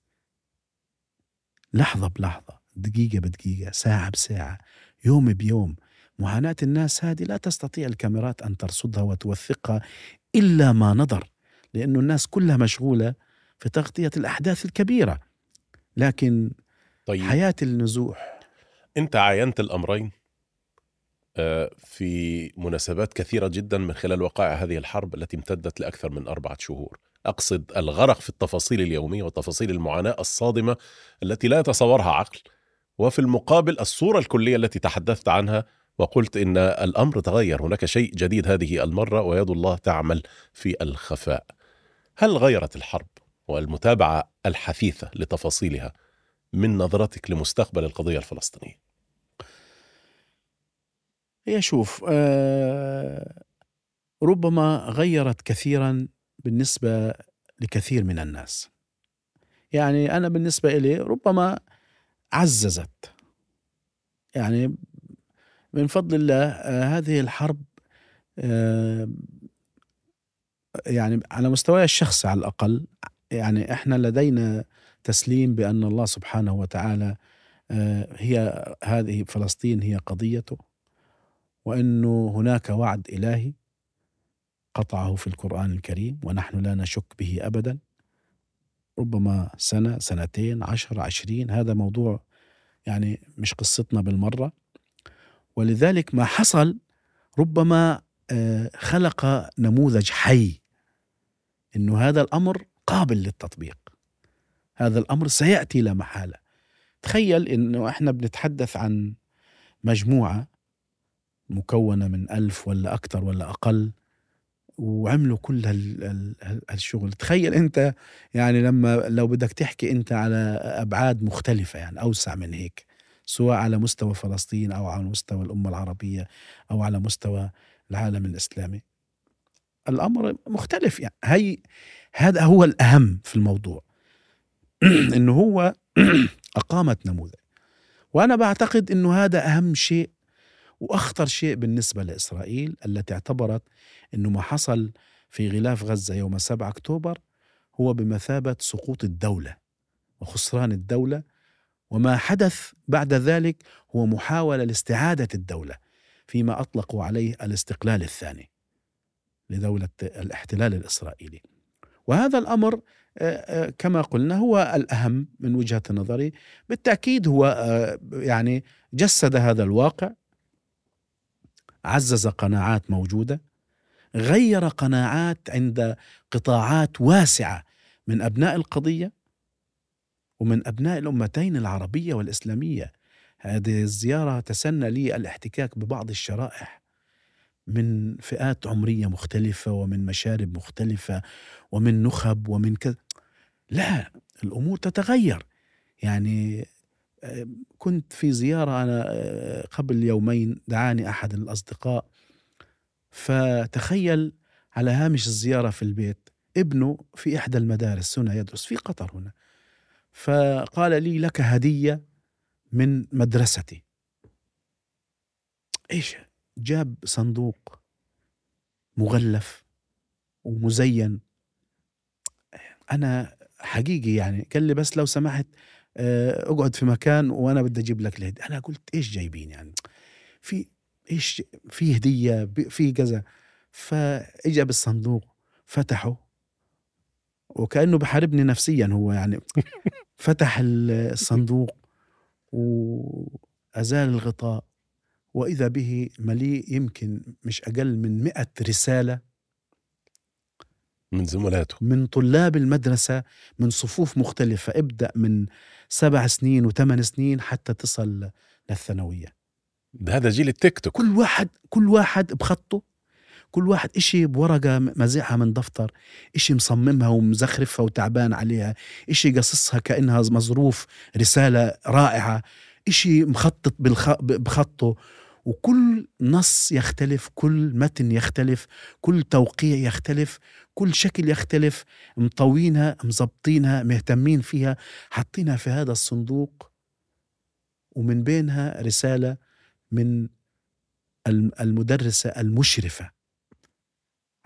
لحظة بلحظة، دقيقة بدقيقة، ساعة بساعة، يوم بيوم، معاناة الناس هذه لا تستطيع الكاميرات أن ترصدها وتوثقها إلا ما نظر لأنه الناس كلها مشغولة في تغطية الأحداث الكبيرة. لكن طيب. حياة النزوح. أنت عاينت الأمرين؟ في مناسبات كثيرة جدا من خلال وقائع هذه الحرب التي امتدت لأكثر من أربعة شهور. أقصد الغرق في التفاصيل اليومية وتفاصيل المعاناة الصادمة التي لا يتصورها عقل وفي المقابل الصورة الكلية التي تحدثت عنها وقلت إن الأمر تغير. هناك شيء جديد هذه المرة ويد الله تعمل في الخفاء. هل غيرت الحرب والمتابعة الحثيثة لتفاصيلها من نظرتك لمستقبل القضية الفلسطينية؟ هي شوف آه ربما غيرت كثيرا بالنسبة لكثير من الناس. يعني أنا بالنسبة لي ربما عززت. يعني من فضل الله آه هذه الحرب آه يعني على مستواي الشخصي على الأقل يعني إحنا لدينا تسليم بأن الله سبحانه وتعالى هي هذه فلسطين هي قضيته. وأنه هناك وعد إلهي قطعه في القرآن الكريم ونحن لا نشك به أبدا. ربما سنة سنتين عشر عشرين هذا موضوع يعني مش قصتنا بالمرة. ولذلك ما حصل ربما آه، خلق نموذج حي إنه هذا الأمر قابل للتطبيق. هذا الأمر سيأتي لا محالة. تخيل إنه إحنا بنتحدث عن مجموعة مكونة من ألف ولا أكثر ولا أقل وعملوا كل هالشغل. تخيل أنت يعني لما لو بدك تحكي أنت على أبعاد مختلفة يعني أوسع من هيك سواء على مستوى فلسطين أو على مستوى الأمة العربية أو على مستوى العالم الإسلامي. الأمر مختلف يعني. هي هذا هو الأهم في الموضوع. *clears throat* إنه هو *clears throat* أقامت نموذج. وأنا بعتقد إنه هذا أهم شيء وأخطر شيء بالنسبة لإسرائيل التي اعتبرت إنه ما حصل في غلاف غزة يوم 7 أكتوبر هو بمثابة سقوط الدولة وخسران الدولة. وما حدث بعد ذلك هو محاولة لاستعادة الدولة فيما أطلقوا عليه الاستقلال الثاني لدولة الاحتلال الإسرائيلي. وهذا الأمر كما قلنا هو الأهم من وجهة نظري. بالتأكيد هو يعني جسد هذا الواقع عزز قناعات موجودة غير قناعات عند قطاعات واسعة من أبناء القضية ومن أبناء الأمتين العربية والإسلامية. هذه الزيارة تسنى لي الاحتكاك ببعض الشرائح من فئات عمرية مختلفة ومن مشارب مختلفة ومن نخب ومن كذا. لا الأمور تتغير. يعني كنت في زيارة أنا آه، قبل يومين دعاني أحد الأصدقاء. فتخيل على هامش الزيارة في البيت ابنه في إحدى المدارس هنا يدرس في قطر هنا. فقال لي لك هدية من مدرستي. إيش؟ جاب صندوق مغلف ومزين. أنا حقيقي يعني قال لي بس لو سمحت اقعد في مكان وأنا بدي أجيب لك الهدية. أنا قلت إيش جايبين يعني في إيش في هدية في كذا. فإجا بالصندوق فتحه وكأنه بحاربني نفسيا هو يعني. *laughs* فتح الصندوق وأزال الغطاء. وإذا به مليء يمكن مش أقل من مئة رسالة. من زملاته من طلاب المدرسة من صفوف مختلفة. ابدأ من سبع سنين وثمان سنين حتى تصل للثانوية. ده هذا جيل التيك توك. كل واحد كل واحد بخطه كل واحد إشي بورقة مزعها من دفتر إشي مصممها ومزخرفها وتعبان عليها إشي قصصها كأنها مظروف رسالة رائعة إشي مخطط بالخ... بخطه. وكل نص يختلف كل متن يختلف كل توقيع يختلف كل شكل يختلف مطوينها مزبطينها مهتمين فيها. حاطينها في هذا الصندوق ومن بينها رسالة من المدرسة المشرفة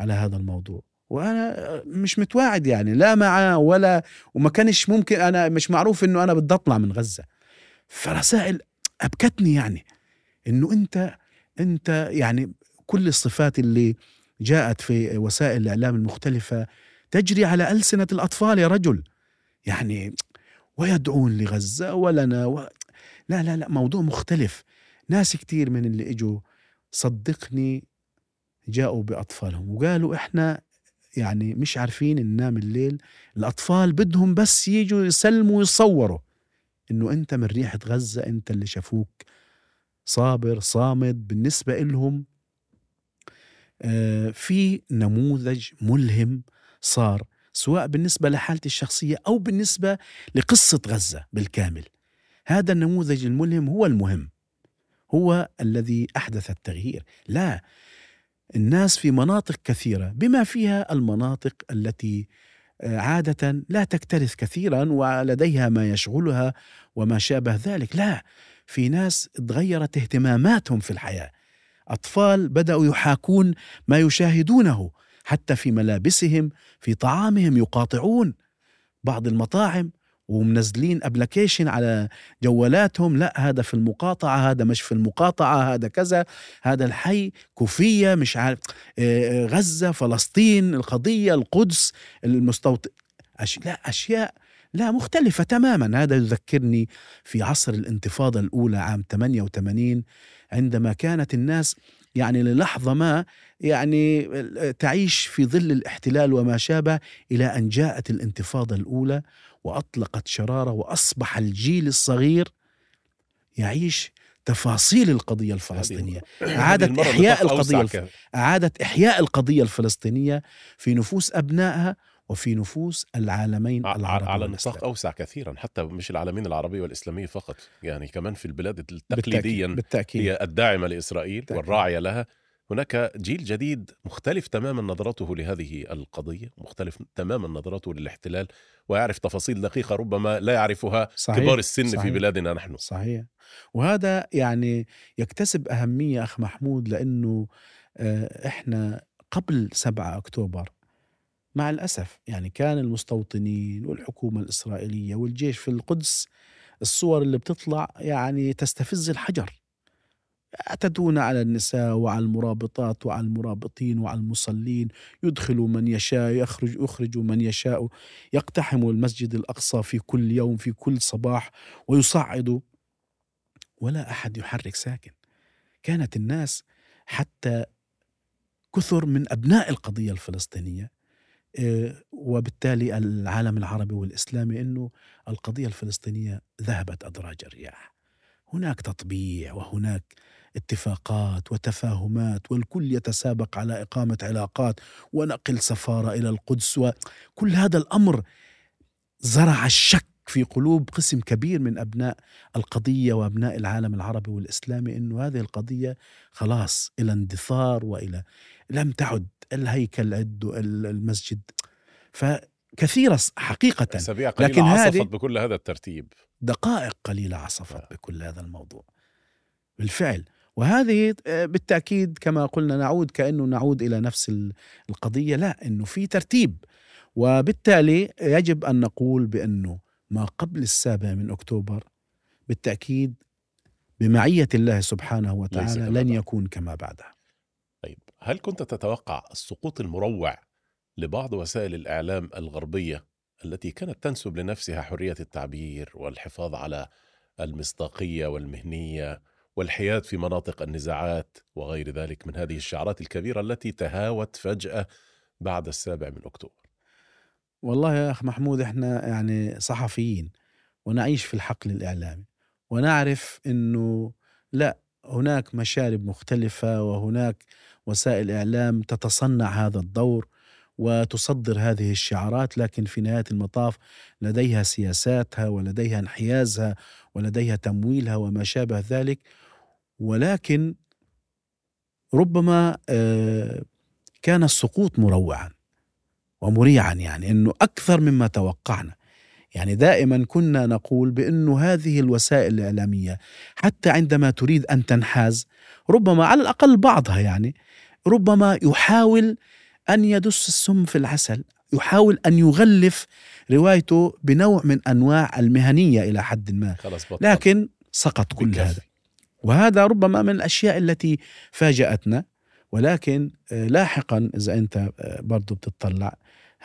على هذا الموضوع. وأنا مش متواعد يعني لا معه ولا وما كانش ممكن أنا مش معروف إنه أنا بدي اطلع من غزة. فرسائل أبكتني يعني. إنه أنت أنت يعني كل الصفات اللي جاءت في وسائل الإعلام المختلفة تجري على ألسنة الأطفال يا رجل. يعني ويدعون لغزة ولنا و... لا لا لا موضوع مختلف. ناس كتير من اللي إجوا صدقني جاءوا بأطفالهم وقالوا إحنا يعني مش عارفين ننام الليل. الأطفال بدهم بس يجوا يسلموا ويصوروا إنه أنت من ريحة غزة أنت اللي شافوك. صابر صامد بالنسبة إلهم آه، في نموذج ملهم صار سواء بالنسبة لحالتي الشخصية أو بالنسبة لقصة غزة بالكامل. هذا النموذج الملهم هو المهم هو الذي أحدث التغيير. لا الناس في مناطق كثيرة بما فيها المناطق التي آه، عادة لا تكترث كثيرا ولديها ما يشغلها وما شابه ذلك. لا في ناس تغيرت اهتماماتهم في الحياة أطفال بدأوا يحاكون ما يشاهدونه حتى في ملابسهم في طعامهم يقاطعون بعض المطاعم ومنزلين أبلكيشن على جوالاتهم لا هذا في المقاطعة هذا مش في المقاطعة هذا كذا هذا الحي كوفية مش عارف آه، آه، غزة فلسطين القضية القدس المستوطن. لا أشياء لا مختلفة تماما هذا يذكرني في عصر الانتفاضة الأولى عام 88 عندما كانت الناس يعني للحظة ما يعني تعيش في ظل الاحتلال وما شابه إلى أن جاءت الانتفاضة الأولى وأطلقت شرارة وأصبح الجيل الصغير يعيش تفاصيل القضية الفلسطينية أعادت إحياء القضية. أعادت إحياء القضية الفلسطينية في نفوس أبنائها وفي نفوس العالمين العربي على نطاق أوسع كثيرا حتى مش العالمين العربية والإسلامية فقط يعني كمان في البلاد التقليديا بالتأكيد. هي الداعمة لإسرائيل بالتأكيد. والراعية لها هناك جيل جديد مختلف تماما نظرته لهذه القضية مختلف تماما نظرته للاحتلال ويعرف تفاصيل دقيقة ربما لا يعرفها صحيح. كبار السن صحيح. في بلادنا نحن صحيح وهذا يعني يكتسب أهمية أخ محمود لأنه آه، إحنا قبل 7 أكتوبر مع الأسف يعني كان المستوطنين والحكومة الإسرائيلية والجيش في القدس الصور اللي بتطلع يعني تستفز الحجر. يعتدون على النساء وعلى المرابطات وعلى المرابطين وعلى المصلين يدخلوا من يشاء يخرج يخرجوا من يشاء يقتحموا المسجد الأقصى في كل يوم في كل صباح ويصعدوا ولا أحد يحرك ساكن. كانت الناس حتى كثر من أبناء القضية الفلسطينية وبالتالي العالم العربي والإسلامي إنه القضية الفلسطينية ذهبت أدراج الرياح. هناك تطبيع وهناك اتفاقات وتفاهمات والكل يتسابق على إقامة علاقات ونقل سفارة إلى القدس وكل هذا الأمر زرع الشك في قلوب قسم كبير من أبناء القضية وأبناء العالم العربي والإسلامي إنه هذه القضية خلاص إلى اندثار وإلى لم تعد الهيكل المسجد. فكثيرة حقيقة. أسابيع قليلة لكن عصفت بكل هذا الترتيب. دقائق قليلة عصفت آه. بكل هذا الموضوع. بالفعل. وهذه آه، بالتأكيد كما قلنا نعود كأنه نعود إلى نفس القضية. لا أنه في ترتيب. وبالتالي يجب أن نقول بأنه ما قبل السابع من أكتوبر بالتأكيد بمعية الله سبحانه وتعالى لن يكون كما بعدها هل كنت تتوقع السقوط المروع لبعض وسائل الإعلام الغربية التي كانت تنسب لنفسها حرية التعبير والحفاظ على المصداقية والمهنية والحياد في مناطق النزاعات وغير ذلك من هذه الشعارات الكبيرة التي تهاوت فجأة بعد السابع من أكتوبر. والله يا أخ محمود إحنا يعني صحفيين ونعيش في الحقل الإعلامي ونعرف إنه لا هناك مشارب مختلفة وهناك وسائل إعلام تتصنع هذا الدور وتصدر هذه الشعارات لكن في نهاية المطاف لديها سياساتها ولديها انحيازها ولديها تمويلها وما شابه ذلك. ولكن ربما آه، كان السقوط مروعا ومريعا يعني إنه أكثر مما توقعنا. يعني دائما كنا نقول بأنه هذه الوسائل الإعلامية حتى عندما تريد أن تنحاز ربما على الأقل بعضها يعني ربما يحاول أن يدس السم في العسل يحاول أن يغلف روايته بنوع من أنواع المهنية إلى حد ما خلاص بطل. لكن سقط كل. هذا وهذا ربما من الأشياء التي فاجأتنا ولكن آه، لاحقا إذا أنت آه، برضو بتطلع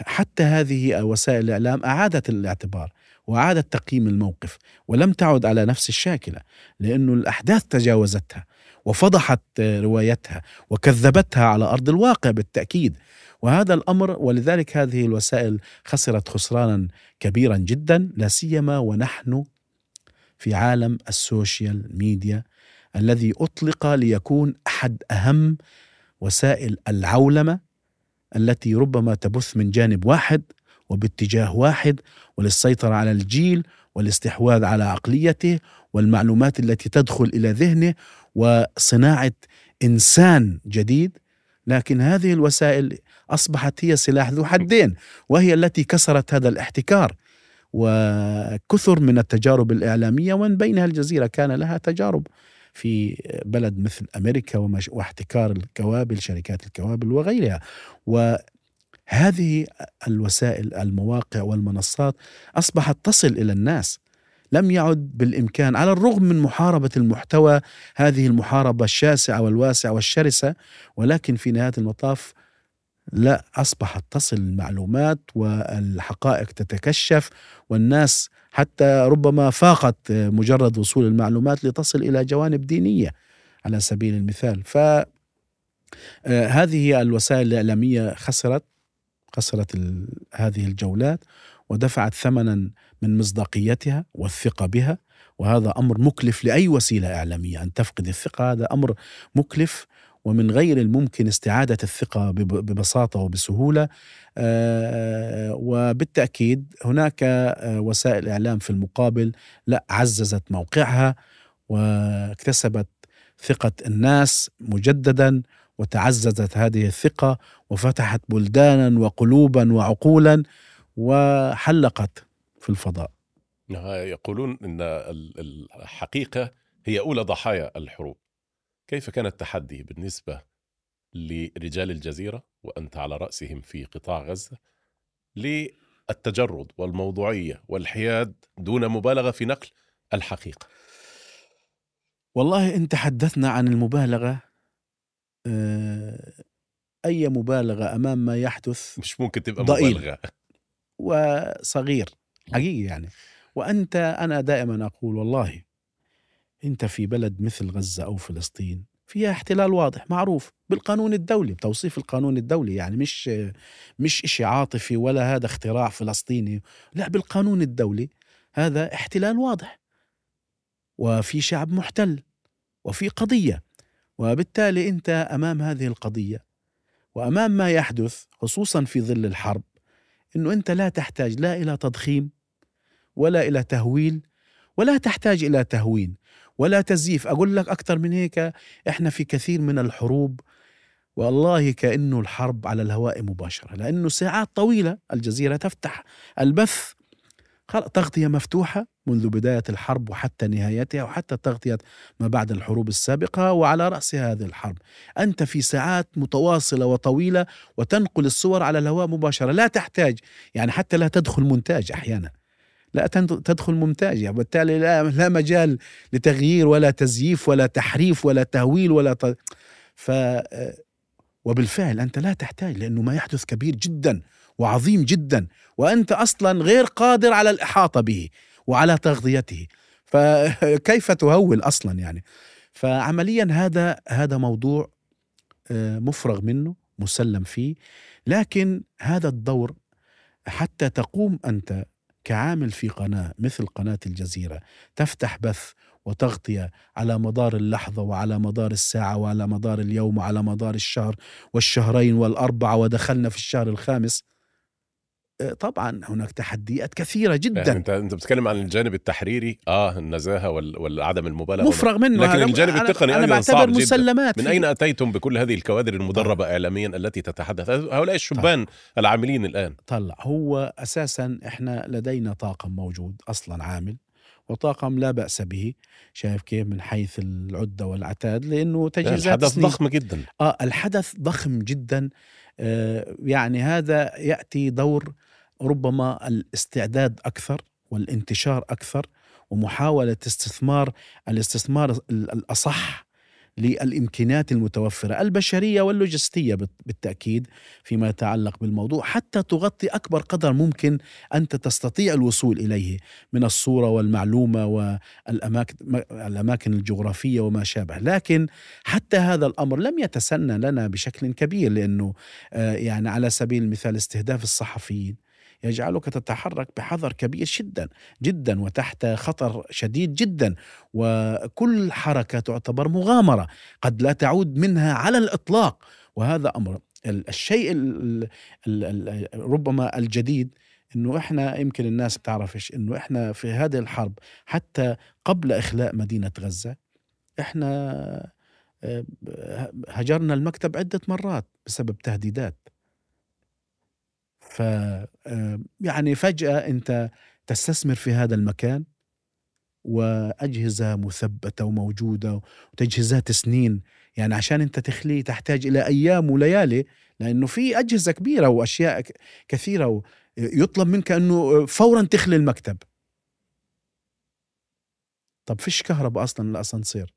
حتى هذه وسائل الإعلام أعادت الاعتبار وأعادت تقييم الموقف ولم تعد على نفس الشاكلة لأنه الأحداث تجاوزتها وفضحت روايتها وكذبتها على أرض الواقع بالتأكيد. وهذا الأمر ولذلك هذه الوسائل خسرت خسرانا كبيرا جدا لا سيما ونحن في عالم ال social media الذي أطلق ليكون أحد أهم وسائل العولمة التي ربما تبث من جانب واحد وباتجاه واحد وللسيطرة على الجيل والاستحواذ على عقليته والمعلومات التي تدخل إلى ذهنه وصناعة إنسان جديد. لكن هذه الوسائل أصبحت هي سلاح ذو حدين وهي التي كسرت هذا الاحتكار. وكثر من التجارب الإعلامية ومن بينها الجزيرة كان لها تجارب. في بلد مثل أمريكا ومش- واحتكار الكوابل شركات الكوابل وغيرها. وهذه الوسائل المواقع والمنصات أصبحت تصل إلى الناس. لم يعد بالإمكان على الرغم من محاربة المحتوى هذه المحاربة الشاسعة والواسعة والشرسة ولكن في نهاية المطاف لا أصبحت تصل المعلومات والحقائق تتكشف والناس حتى ربما فاقت مجرد وصول المعلومات لتصل إلى جوانب دينية على سبيل المثال. ف آه، هذه الوسائل الإعلامية خسرت خسرت هذه الجولات ودفعت ثمنا من مصداقيتها والثقة بها وهذا أمر مكلف لأي وسيلة إعلامية أن تفقد الثقة. هذا أمر مكلف ومن غير الممكن استعادة الثقة بب- ببساطة وبسهولة آه، وبالتأكيد هناك آه، وسائل إعلام في المقابل لا عززت موقعها واكتسبت ثقة الناس مجددا وتعززت هذه الثقة وفتحت بلدانا وقلوبا وعقولا وحلقت في الفضاء يقولون إن ال- الحقيقة هي أولى ضحايا الحروب. كيف كان التحدي بالنسبة لرجال الجزيرة وأنت على رأسهم في قطاع غزة للتجرد والموضوعية والحياد دون مبالغة في نقل الحقيقة. والله إن تحدثنا عن المبالغة آه، أي مبالغة أمام ما يحدث مش ممكن تبقى ضئيل. مبالغة. وصغير حقيقي يعني وأنت أنا دائما أقول والله انت في بلد مثل غزة أو فلسطين فيها احتلال واضح معروف بالقانون الدولي بتوصيف القانون الدولي يعني مش مش إشي عاطفي ولا هذا اختراع فلسطيني لا بالقانون الدولي هذا احتلال واضح. وفي شعب محتل وفي قضية وبالتالي انت أمام هذه القضية وأمام ما يحدث خصوصا في ظل الحرب إنه انت لا تحتاج لا إلى تضخيم ولا إلى تهويل ولا تحتاج إلى تهوين. ولا تزييف أقول لك أكثر من هيك إحنا في كثير من الحروب والله كأنه الحرب على الهواء مباشرة لأنه ساعات طويلة الجزيرة تفتح البث. تغطية مفتوحة منذ بداية الحرب وحتى نهايتها وحتى تغطية ما بعد الحروب السابقة وعلى رأس هذه الحرب. أنت في ساعات متواصلة وطويلة وتنقل الصور على الهواء مباشرة. لا تحتاج يعني حتى لا تدخل مونتاج أحيانا. لا تدخل مونتاج يعني بالتالي لا, لا مجال لتغيير ولا تزييف ولا تحريف ولا تهويل ولا ت... ف وبالفعل أنت لا تحتاج لأنه ما يحدث كبير جدا وعظيم جدا وأنت أصلا غير قادر على الإحاطة به وعلى تغذيته. فكيف تهول أصلا يعني؟ فعمليا هذا هذا موضوع آه، مفرغ منه مسلم فيه. لكن هذا الدور حتى تقوم أنت كعامل في قناة مثل قناة الجزيرة تفتح بث وتغطية على مدار اللحظة وعلى مدار الساعة وعلى مدار اليوم وعلى مدار الشهر والشهرين والأربعة ودخلنا في الشهر الخامس. طبعا هناك تحديات كثيرة جدا. يعني انت أنت بتتكلم عن الجانب التحريري؟ آه النزاهة وال- والعدم المبالغة. مفرغ منه. لكن الجانب أنا- التقني أنا بعتبر جداً. مسلمات من أين أتيتم بكل هذه الكوادر المدربة اعلاميا التي تتحدث؟ هؤلاء الشبان العاملين الآن. طلع. هو أساسا إحنا لدينا طاقم موجود أصلا عامل وطاقم لا بأس به شايف كيف؟ من حيث العدة والعتاد لأنه تجهيزات الحدث سنين. ضخم جدا. آه الحدث ضخم جدا. آه يعني هذا يأتي دور ربما الاستعداد أكثر والانتشار أكثر ومحاولة استثمار الاستثمار ال- الأصح للإمكانيات المتوفرة البشرية واللوجستية بالتأكيد فيما يتعلق بالموضوع حتى تغطي أكبر قدر ممكن أنت تستطيع الوصول إليه من الصورة والمعلومة والاماكن الأماكن الجغرافية وما شابه، لكن حتى هذا الأمر لم يتسنى لنا بشكل كبير لأنه آه، يعني على سبيل المثال استهداف الصحفيين يجعلك تتحرك بحذر كبير جدا جدا وتحت خطر شديد جدا. وكل حركة تعتبر مغامرة قد لا تعود منها على الإطلاق. وهذا أمر. ال- الشيء ال ال ال ربما الجديد إنه إحنا يمكن الناس بتعرفش إنه إحنا في هذه الحرب حتى قبل إخلاء مدينة غزة إحنا آه، هجرنا المكتب عدة مرات بسبب تهديدات. ف آه، يعني فجأة أنت تستثمر في هذا المكان وأجهزة مثبتة وموجودة وتجهيزات سنين يعني عشان أنت تخليه تحتاج إلى أيام وليالي لأنه في أجهزة كبيرة وأشياء ك- كثيرة و- يطلب منك أنه فورا تخلي المكتب. طب فيش كهرباء أصلا الاسانسير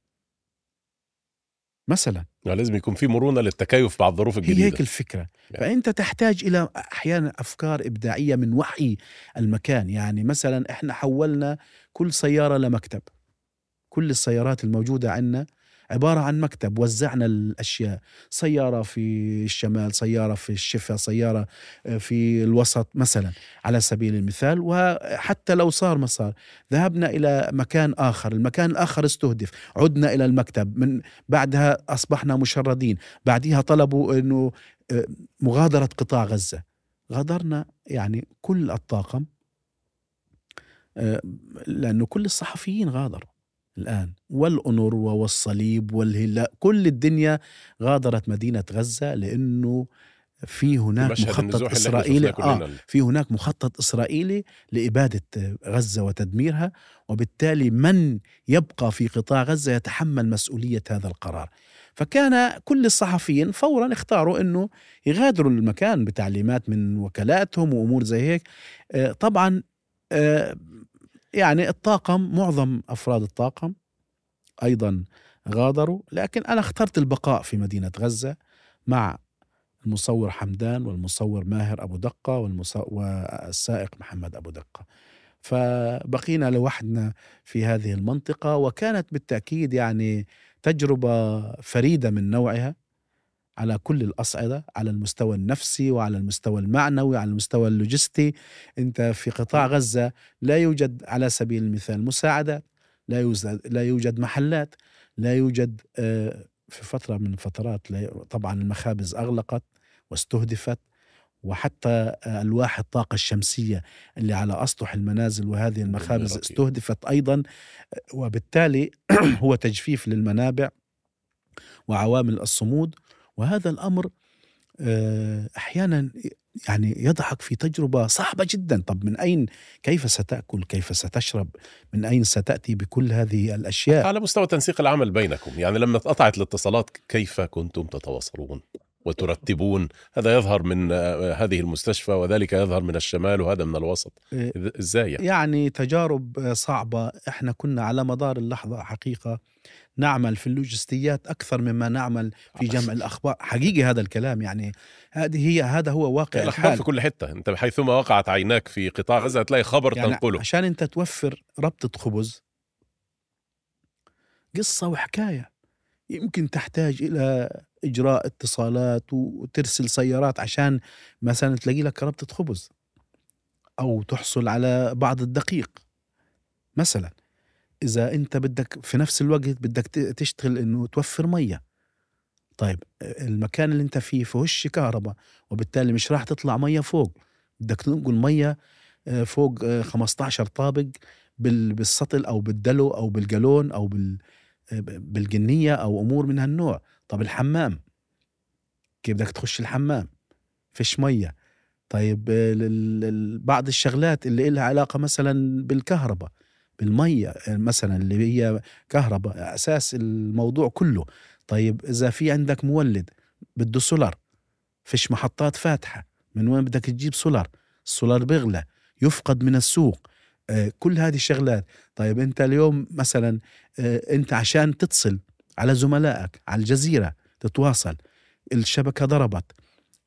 مثلا. يعني لازم يكون في مرونة للتكيف مع الظروف هي الجديدة. هيك الفكرة فأنت تحتاج إلى أحيانا أفكار إبداعية من وحي المكان. يعني مثلا إحنا حولنا كل سيارة لمكتب. كل السيارات الموجودة عندنا عبارة عن مكتب وزعنا الأشياء. سيارة في الشمال سيارة في الشفا سيارة في الوسط مثلا على سبيل المثال. وحتى لو صار ما صار ذهبنا إلى مكان آخر. المكان الآخر استهدف. عدنا إلى المكتب. من بعدها أصبحنا مشردين. بعدها طلبوا أنه آه، مغادرة قطاع غزة. غادرنا يعني كل الطاقم آه، لأنه كل الصحفيين غادروا. الآن. والأونروا والصليب والهلال كل الدنيا غادرت مدينة غزة لأنه في هناك مخطط إسرائيلي. آه في هناك مخطط إسرائيلي لإبادة غزة وتدميرها وبالتالي من يبقى في قطاع غزة يتحمل مسؤولية هذا القرار. فكان كل الصحفيين فورا اختاروا إنه يغادروا المكان بتعليمات من وكالاتهم وأمور زي هيك. آه، طبعا آه، يعني الطاقم معظم أفراد الطاقم أيضا غادروا لكن أنا اخترت البقاء في مدينة غزة مع المصور حمدان والمصور ماهر أبو دقة والمص- والسائق محمد أبو دقة. فبقينا لوحدنا في هذه المنطقة وكانت بالتأكيد يعني تجربة فريدة من نوعها. على كل الأصعدة على المستوى النفسي وعلى المستوى المعنوي على المستوى اللوجستي. أنت في قطاع غزة لا يوجد على سبيل المثال مساعدات لا يوجد لا يوجد محلات لا يوجد آه، في فترة من الفترات طبعا المخابز أغلقت واستهدفت وحتى آه، ألواح الطاقة الشمسية اللي على أسطح المنازل وهذه المخابز ربي. استهدفت أيضا. آه، وبالتالي *clears throat* هو تجفيف للمنابع وعوامل الصمود وهذا الأمر آه، أحيانا يعني يضعك في تجربة صعبة جدا. طب من أين كيف ستأكل؟ كيف ستشرب؟ من أين ستأتي بكل هذه الأشياء؟ على مستوى تنسيق العمل بينكم. يعني لما اتقطعت الاتصالات كيف كنتم تتواصلون وترتبون؟ هذا يظهر من آه، هذه المستشفى وذلك يظهر من الشمال وهذا من الوسط. آه، إزاي يعني؟ يعني تجارب صعبة. إحنا كنا على مدار اللحظة حقيقة نعمل في اللوجستيات أكثر مما نعمل في جمع الأخبار. حقيقي هذا الكلام يعني. هذه هي هذا هو واقع الأخبار الحال. في كل حتة. أنت حيثما وقعت عيناك في قطاع غزة هتلاقي خبر يعني تنقله. عشان أنت توفر ربطة خبز قصة وحكاية. يمكن تحتاج إلى إجراء اتصالات وترسل سيارات عشان مثلا تلاقي لك ربطة خبز. أو تحصل على بعض الدقيق. مثلا. إذا أنت بدك في نفس الوقت بدك تشتغل إنه توفر مية. طيب المكان اللي أنت فيه فيهوش كهرباء وبالتالي مش راح تطلع مية فوق. بدك تنقل مية آه، فوق آه، 15 طابق بال- بالسطل أو بالدلو أو بالجالون أو بال آه، بالجنية أو أمور من هالنوع. طب الحمام؟ كيف بدك تخش الحمام؟ فيش مية. طيب آه، بعض الشغلات اللي لها علاقة مثلا بالكهرباء. بالميه آه، مثلا اللي هي كهرباء أساس الموضوع كله. طيب إذا في عندك مولد بده سولار فيش محطات فاتحة من وين بدك تجيب سولار السولار بيغلى يفقد من السوق. آه، كل هذه الشغلات. طيب أنت اليوم مثلا آه، أنت عشان تتصل على زملائك على الجزيرة تتواصل الشبكة ضربت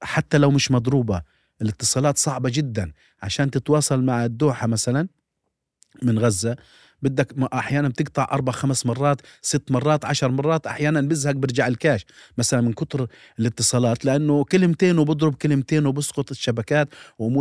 حتى لو مش مضروبة الاتصالات صعبة جدا عشان تتواصل مع الدوحة مثلا. من غزة. بدك أحيانا بتقطع أربع خمس مرات ست مرات عشر مرات أحيانا بزهق برجع الكاش. مثلا من كتر الاتصالات لأنه كلمتين وبضرب كلمتين وبسقط الشبكات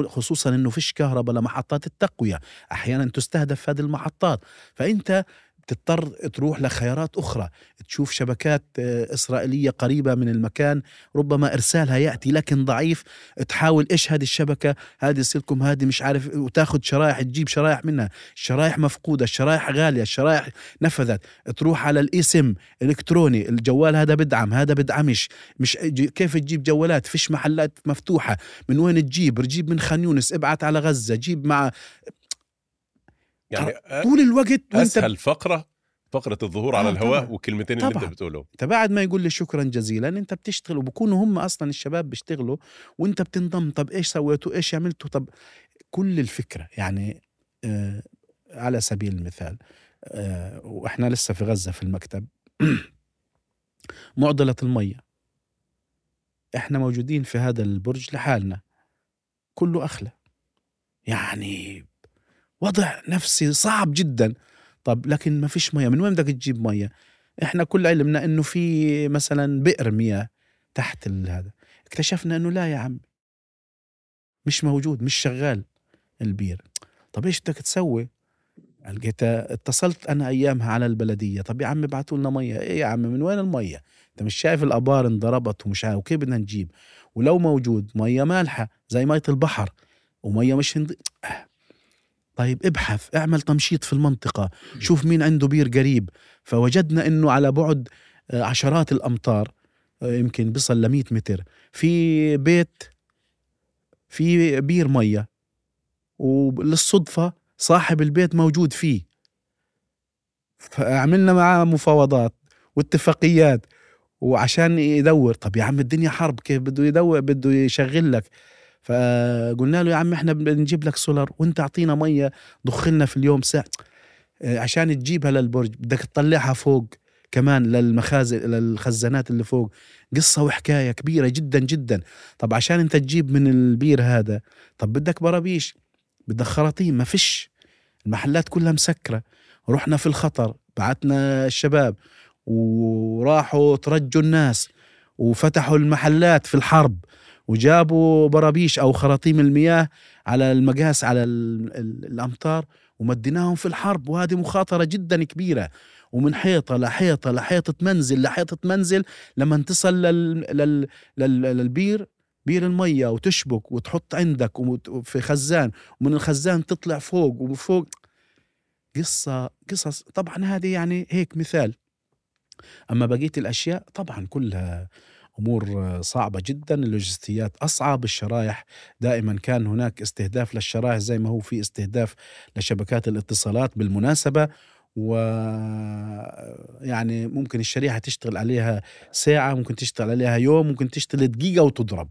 خصوصا إنه فيش كهرباء لمحطات التقوية. أحيانا تستهدف هذه المحطات. فأنت بتضطر تروح لخيارات أخرى تشوف شبكات آه، إسرائيلية قريبة من المكان ربما إرسالها يأتي لكن ضعيف تحاول إيش هذه الشبكة؟ هذه سلكم هذه مش عارف وتاخذ شرايح تجيب شرايح منها. الشرايح مفقودة الشرايح غالية الشرايح نفذت. تروح على الاسم الكتروني الجوال هذا بدعم هذا بدعمش. مش كيف تجيب جوالات؟ فيش محلات مفتوحة. من وين تجيب؟ تجيب من خان يونس ابعت على غزة جيب مع يعني طول الوقت وانت أسهل فقرة فقرة الظهور على آه، الهواء طبعاً. والكلمتين اللي انت. بتقولهم انت بعد ما يقول لي شكرا جزيلا انت بتشتغل وبكونوا هم أصلا الشباب بيشتغلوا وانت بتنضم طب إيش سويتوا؟ إيش عملتوا؟ طب كل الفكرة يعني آه على سبيل المثال آه وإحنا لسه في غزة في المكتب. *clears throat* معضلة المية. إحنا موجودين في هذا البرج لحالنا. كله اخلى يعني وضع نفسي صعب جدا. طب لكن ما فيش ميه من وين بدك تجيب ميه إحنا كل علمنا إنه في مثلا بئر مياه تحت هذا. اكتشفنا إنه لا يا عم مش موجود مش شغال البير طب إيش بدك تسوي؟ لقيت اتصلت أنا أيامها على البلدية. طب يا عم ابعتوا لنا ميه إيه يا عم من وين الميه أنت مش شايف الأبار انضربت ومش عارف وكيف بدنا نجيب؟ ولو موجود ميه مالحة زي مية البحر وميه مش هند... طيب ابحث اعمل تمشيط في المنطقة شوف مين عنده بير قريب. فوجدنا إنه على بعد آه، عشرات الأمتار آه، يمكن بيصل ل 100 متر. في بيت في بير مية. وللصدفة صاحب البيت موجود فيه. فعملنا معاه مفاوضات واتفاقيات وعشان يدور طب يا عم الدنيا حرب كيف بده يدور بده يشغل لك؟ فقلنا له يا عم إحنا بنجيب لك سولار وأنت أعطينا مية ضخ لنا في اليوم ساعة. آه، عشان تجيبها للبرج. بدك تطلعها فوق كمان للمخازن للخزانات اللي فوق. قصة وحكاية كبيرة جدا جدا. طب عشان أنت تجيب من البير هذا طب بدك برابيش بدك خراطيم ما فيش. المحلات كلها مسكرة. رحنا في الخطر بعتنا الشباب وراحوا ترجوا الناس وفتحوا المحلات في الحرب. وجابوا برابيش أو خراطيم المياه على المقاس على ال- ال- الامتار ومديناهم في الحرب وهذه مخاطرة جدا كبيرة. ومن حيطة لحيطة لحيطة منزل لحيطة منزل لما تصل لل... لل... لل... للبير بير المية وتشبك وتحط عندك في خزان ومن الخزان تطلع فوق وفوق قصة قصص. طبعا هذه يعني هيك مثال. أما بقية الأشياء طبعا كلها أمور صعبة جدا اللوجستيات أصعب الشرايح دائما كان هناك استهداف للشرايح زي ما هو في استهداف لشبكات الاتصالات بالمناسبة و يعني ممكن الشريحة تشتغل عليها ساعة ممكن تشتغل عليها يوم ممكن تشتغل دقيقة وتضرب.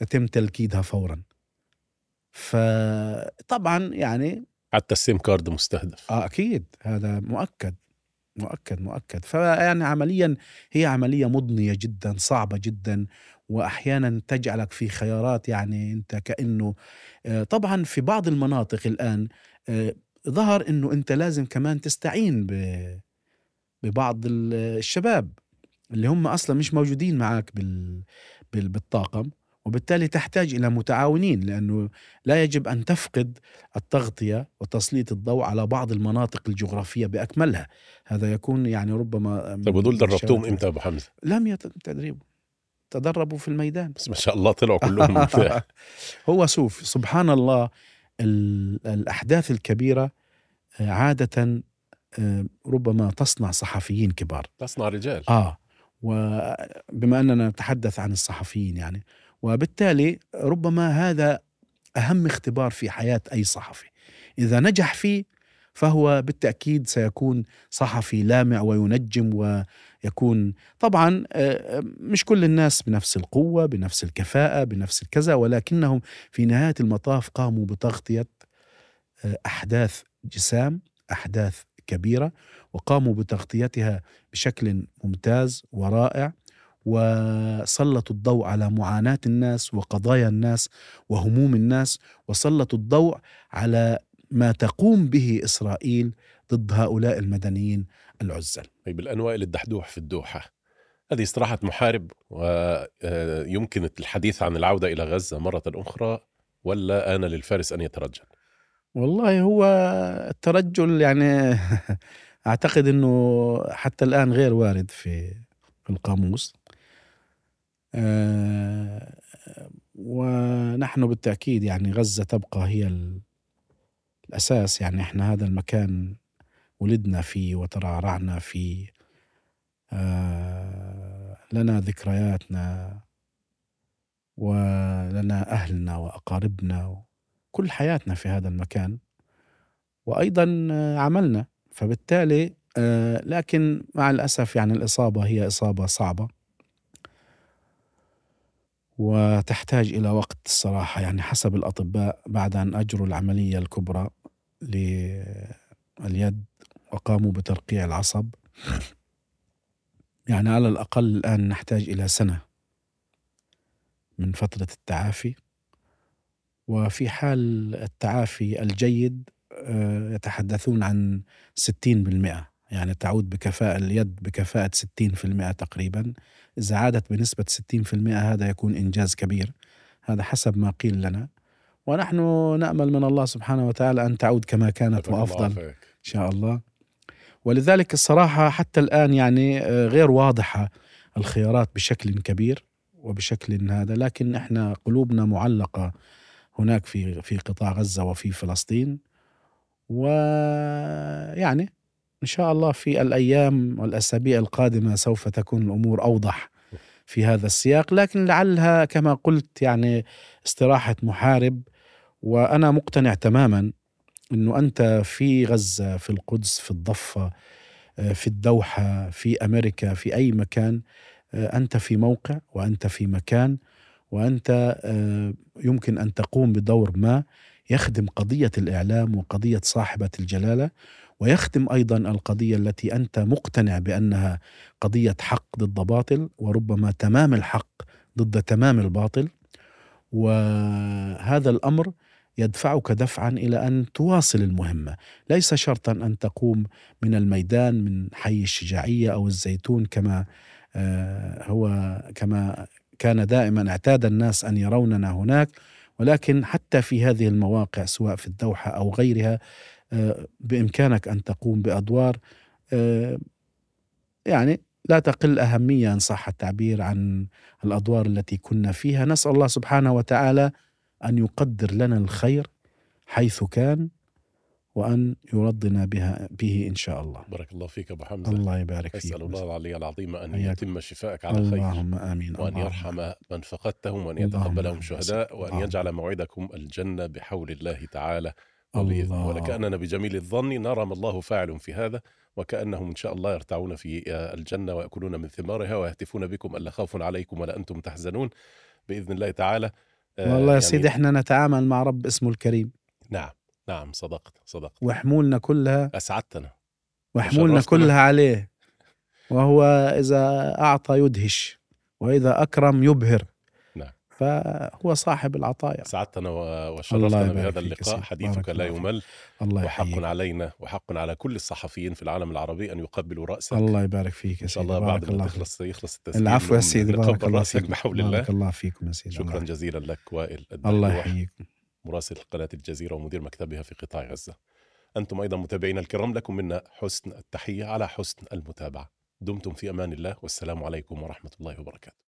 يتم تلكيدها فورا. فطبعا يعني حتى السيم كارد مستهدف. آه أكيد. هذا مؤكد. مؤكد مؤكد. فيعني عمليا هي عملية مضنية جدا صعبة جدا واحيانا تجعلك في خيارات يعني أنت كأنه آه، طبعا في بعض المناطق الآن آه، ظهر إنه أنت لازم كمان تستعين ببعض ال- الشباب اللي هم أصلا مش موجودين معك بال بال- بالطاقم. وبالتالي تحتاج إلى متعاونين لأنه لا يجب أن تفقد التغطية وتسليط الضوء على بعض المناطق الجغرافية بأكملها. هذا يكون يعني ربما طيب ودول من دربتوهم إمتى أبو حمزة؟ لم يتم تدريبه تدربوا في الميدان. بس ما شاء الله طلعوا كلهم. *laughs* *laughs* هو شوف سبحان الله ال- الأحداث الكبيرة آه، عادة آه، ربما تصنع صحفيين كبار. تصنع رجال. آه وبما أننا نتحدث عن الصحفيين يعني وبالتالي ربما هذا أهم اختبار في حياة أي صحفي. إذا نجح فيه فهو بالتأكيد سيكون صحفي لامع وينجم ويكون طبعا آه، مش كل الناس بنفس القوة بنفس الكفاءة بنفس الكذا ولكنهم في نهاية المطاف قاموا بتغطية آه، أحداث جسام أحداث كبيرة وقاموا بتغطيتها بشكل ممتاز ورائع. وسلطوا الضوء على معاناة الناس وقضايا الناس وهموم الناس وسلطوا الضوء على ما تقوم به إسرائيل ضد هؤلاء المدنيين العزل. طيب الأنوائل الدحدوح في الدوحة هذه استراحة محارب ويمكن الحديث عن العودة إلى غزة مرة أخرى ولا آن للفارس أن يترجل؟ والله هو الترجل يعني *laughs* أعتقد أنه حتى الآن غير وارد في في القاموس. آه، ونحن بالتأكيد يعني غزة تبقى هي ال- الأساس. يعني إحنا هذا المكان ولدنا فيه وترعرعنا فيه. آه، لنا ذكرياتنا ولنا أهلنا وأقاربنا كل حياتنا في هذا المكان. وأيضا آه، عملنا. فبالتالي آه، لكن مع الأسف يعني الإصابة هي إصابة صعبة. وتحتاج إلى وقت الصراحة يعني حسب الأطباء بعد أن أجروا العملية الكبرى لليد وقاموا بترقيع العصب. يعني على الأقل الآن نحتاج إلى سنة من فترة التعافي. وفي حال التعافي الجيد آه، يتحدثون عن 60% يعني تعود بكفاءة اليد بكفاءة 60% تقريبا. إذا عادت بنسبة 60% هذا يكون إنجاز كبير. هذا حسب ما قيل لنا. ونحن نأمل من الله سبحانه وتعالى أن تعود كما كانت وأفضل. إن شاء الله. ولذلك الصراحة حتى الآن يعني آه، غير واضحة الخيارات بشكل كبير وبشكل هذا. لكن إحنا قلوبنا معلقة هناك في في قطاع غزة وفي فلسطين. ويعني إن شاء الله في الأيام والأسابيع القادمة سوف تكون الأمور أوضح في هذا السياق. لكن لعلها كما قلت يعني استراحة محارب وأنا مقتنع تماما أنه أنت في غزة في القدس في الضفة آه، في الدوحة في أمريكا في أي مكان آه، أنت في موقع وأنت في مكان وأنت آه، يمكن أن تقوم بدور ما يخدم قضية الإعلام وقضية صاحبة الجلالة. ويخدم أيضا القضية التي أنت مقتنع بأنها قضية حق ضد باطل وربما تمام الحق ضد تمام الباطل. وهذا الأمر يدفعك دفعا إلى أن تواصل المهمة، ليس شرطا أن تقوم من الميدان من حي الشجاعية أو الزيتون كما آه، هو كما كان دائما اعتاد الناس أن يروننا هناك، ولكن حتى في هذه المواقع سواء في الدوحة أو غيرها بإمكانك أن تقوم بأدوار آه، يعني لا تقل أهمية إن صح التعبير عن الأدوار التي كنا فيها، نسأل الله سبحانه وتعالى أن يقدر لنا الخير حيث كان وأن يرضنا بها به إن شاء الله. بارك الله فيك أبو حمزة الله يبارك فيك. أسأل الله العلي العظيم أن. يتم شفائك على خير اللهم آمين وأن يرحم من فقدتهم وأن يتقبلهم آمين. شهداء وأن. يجعل موعدكم الجنة بحول الله تعالى الله. ولكأننا بجميل الظن نرى ما الله فاعل في هذا وكأنهم إن شاء الله يرتعون في الجنة ويأكلون من ثمارها ويهتفون بكم ألا خوف عليكم ولا أنتم تحزنون بإذن الله تعالى آه، والله يا يعني- سيدي إحنا نتعامل مع رب اسمه الكريم نعم نعم صدقت صدقت وحمولنا كلها أسعدتنا وحمولنا. كلها عليه وهو إذا أعطى يدهش وإذا أكرم يبهر. فهو صاحب العطايا. سعدتنا وشرفتنا بهذا اللقاء. سيدي. حديثك لا. يمل. الله وحق يحييك علينا وحق على كل الصحفيين في العالم العربي أن يقبلوا رأسك. الله يبارك فيك يا إن شاء سيدي. الله بعد ما تخلص يخلص التسجيل العفو يا سيدي. بارك الله فيك. بحول الله. بارك الله فيكم يا سيدي. شكرا جزيلا لك وائل الله الدلوح يحييك. مراسل قناة الجزيرة ومدير مكتبها في قطاع غزة. أنتم أيضا متابعينا الكرام. لكم منا حسن التحية على حسن المتابعة. دمتم في أمان الله. والسلام عليكم ورحمة الله وبركاته.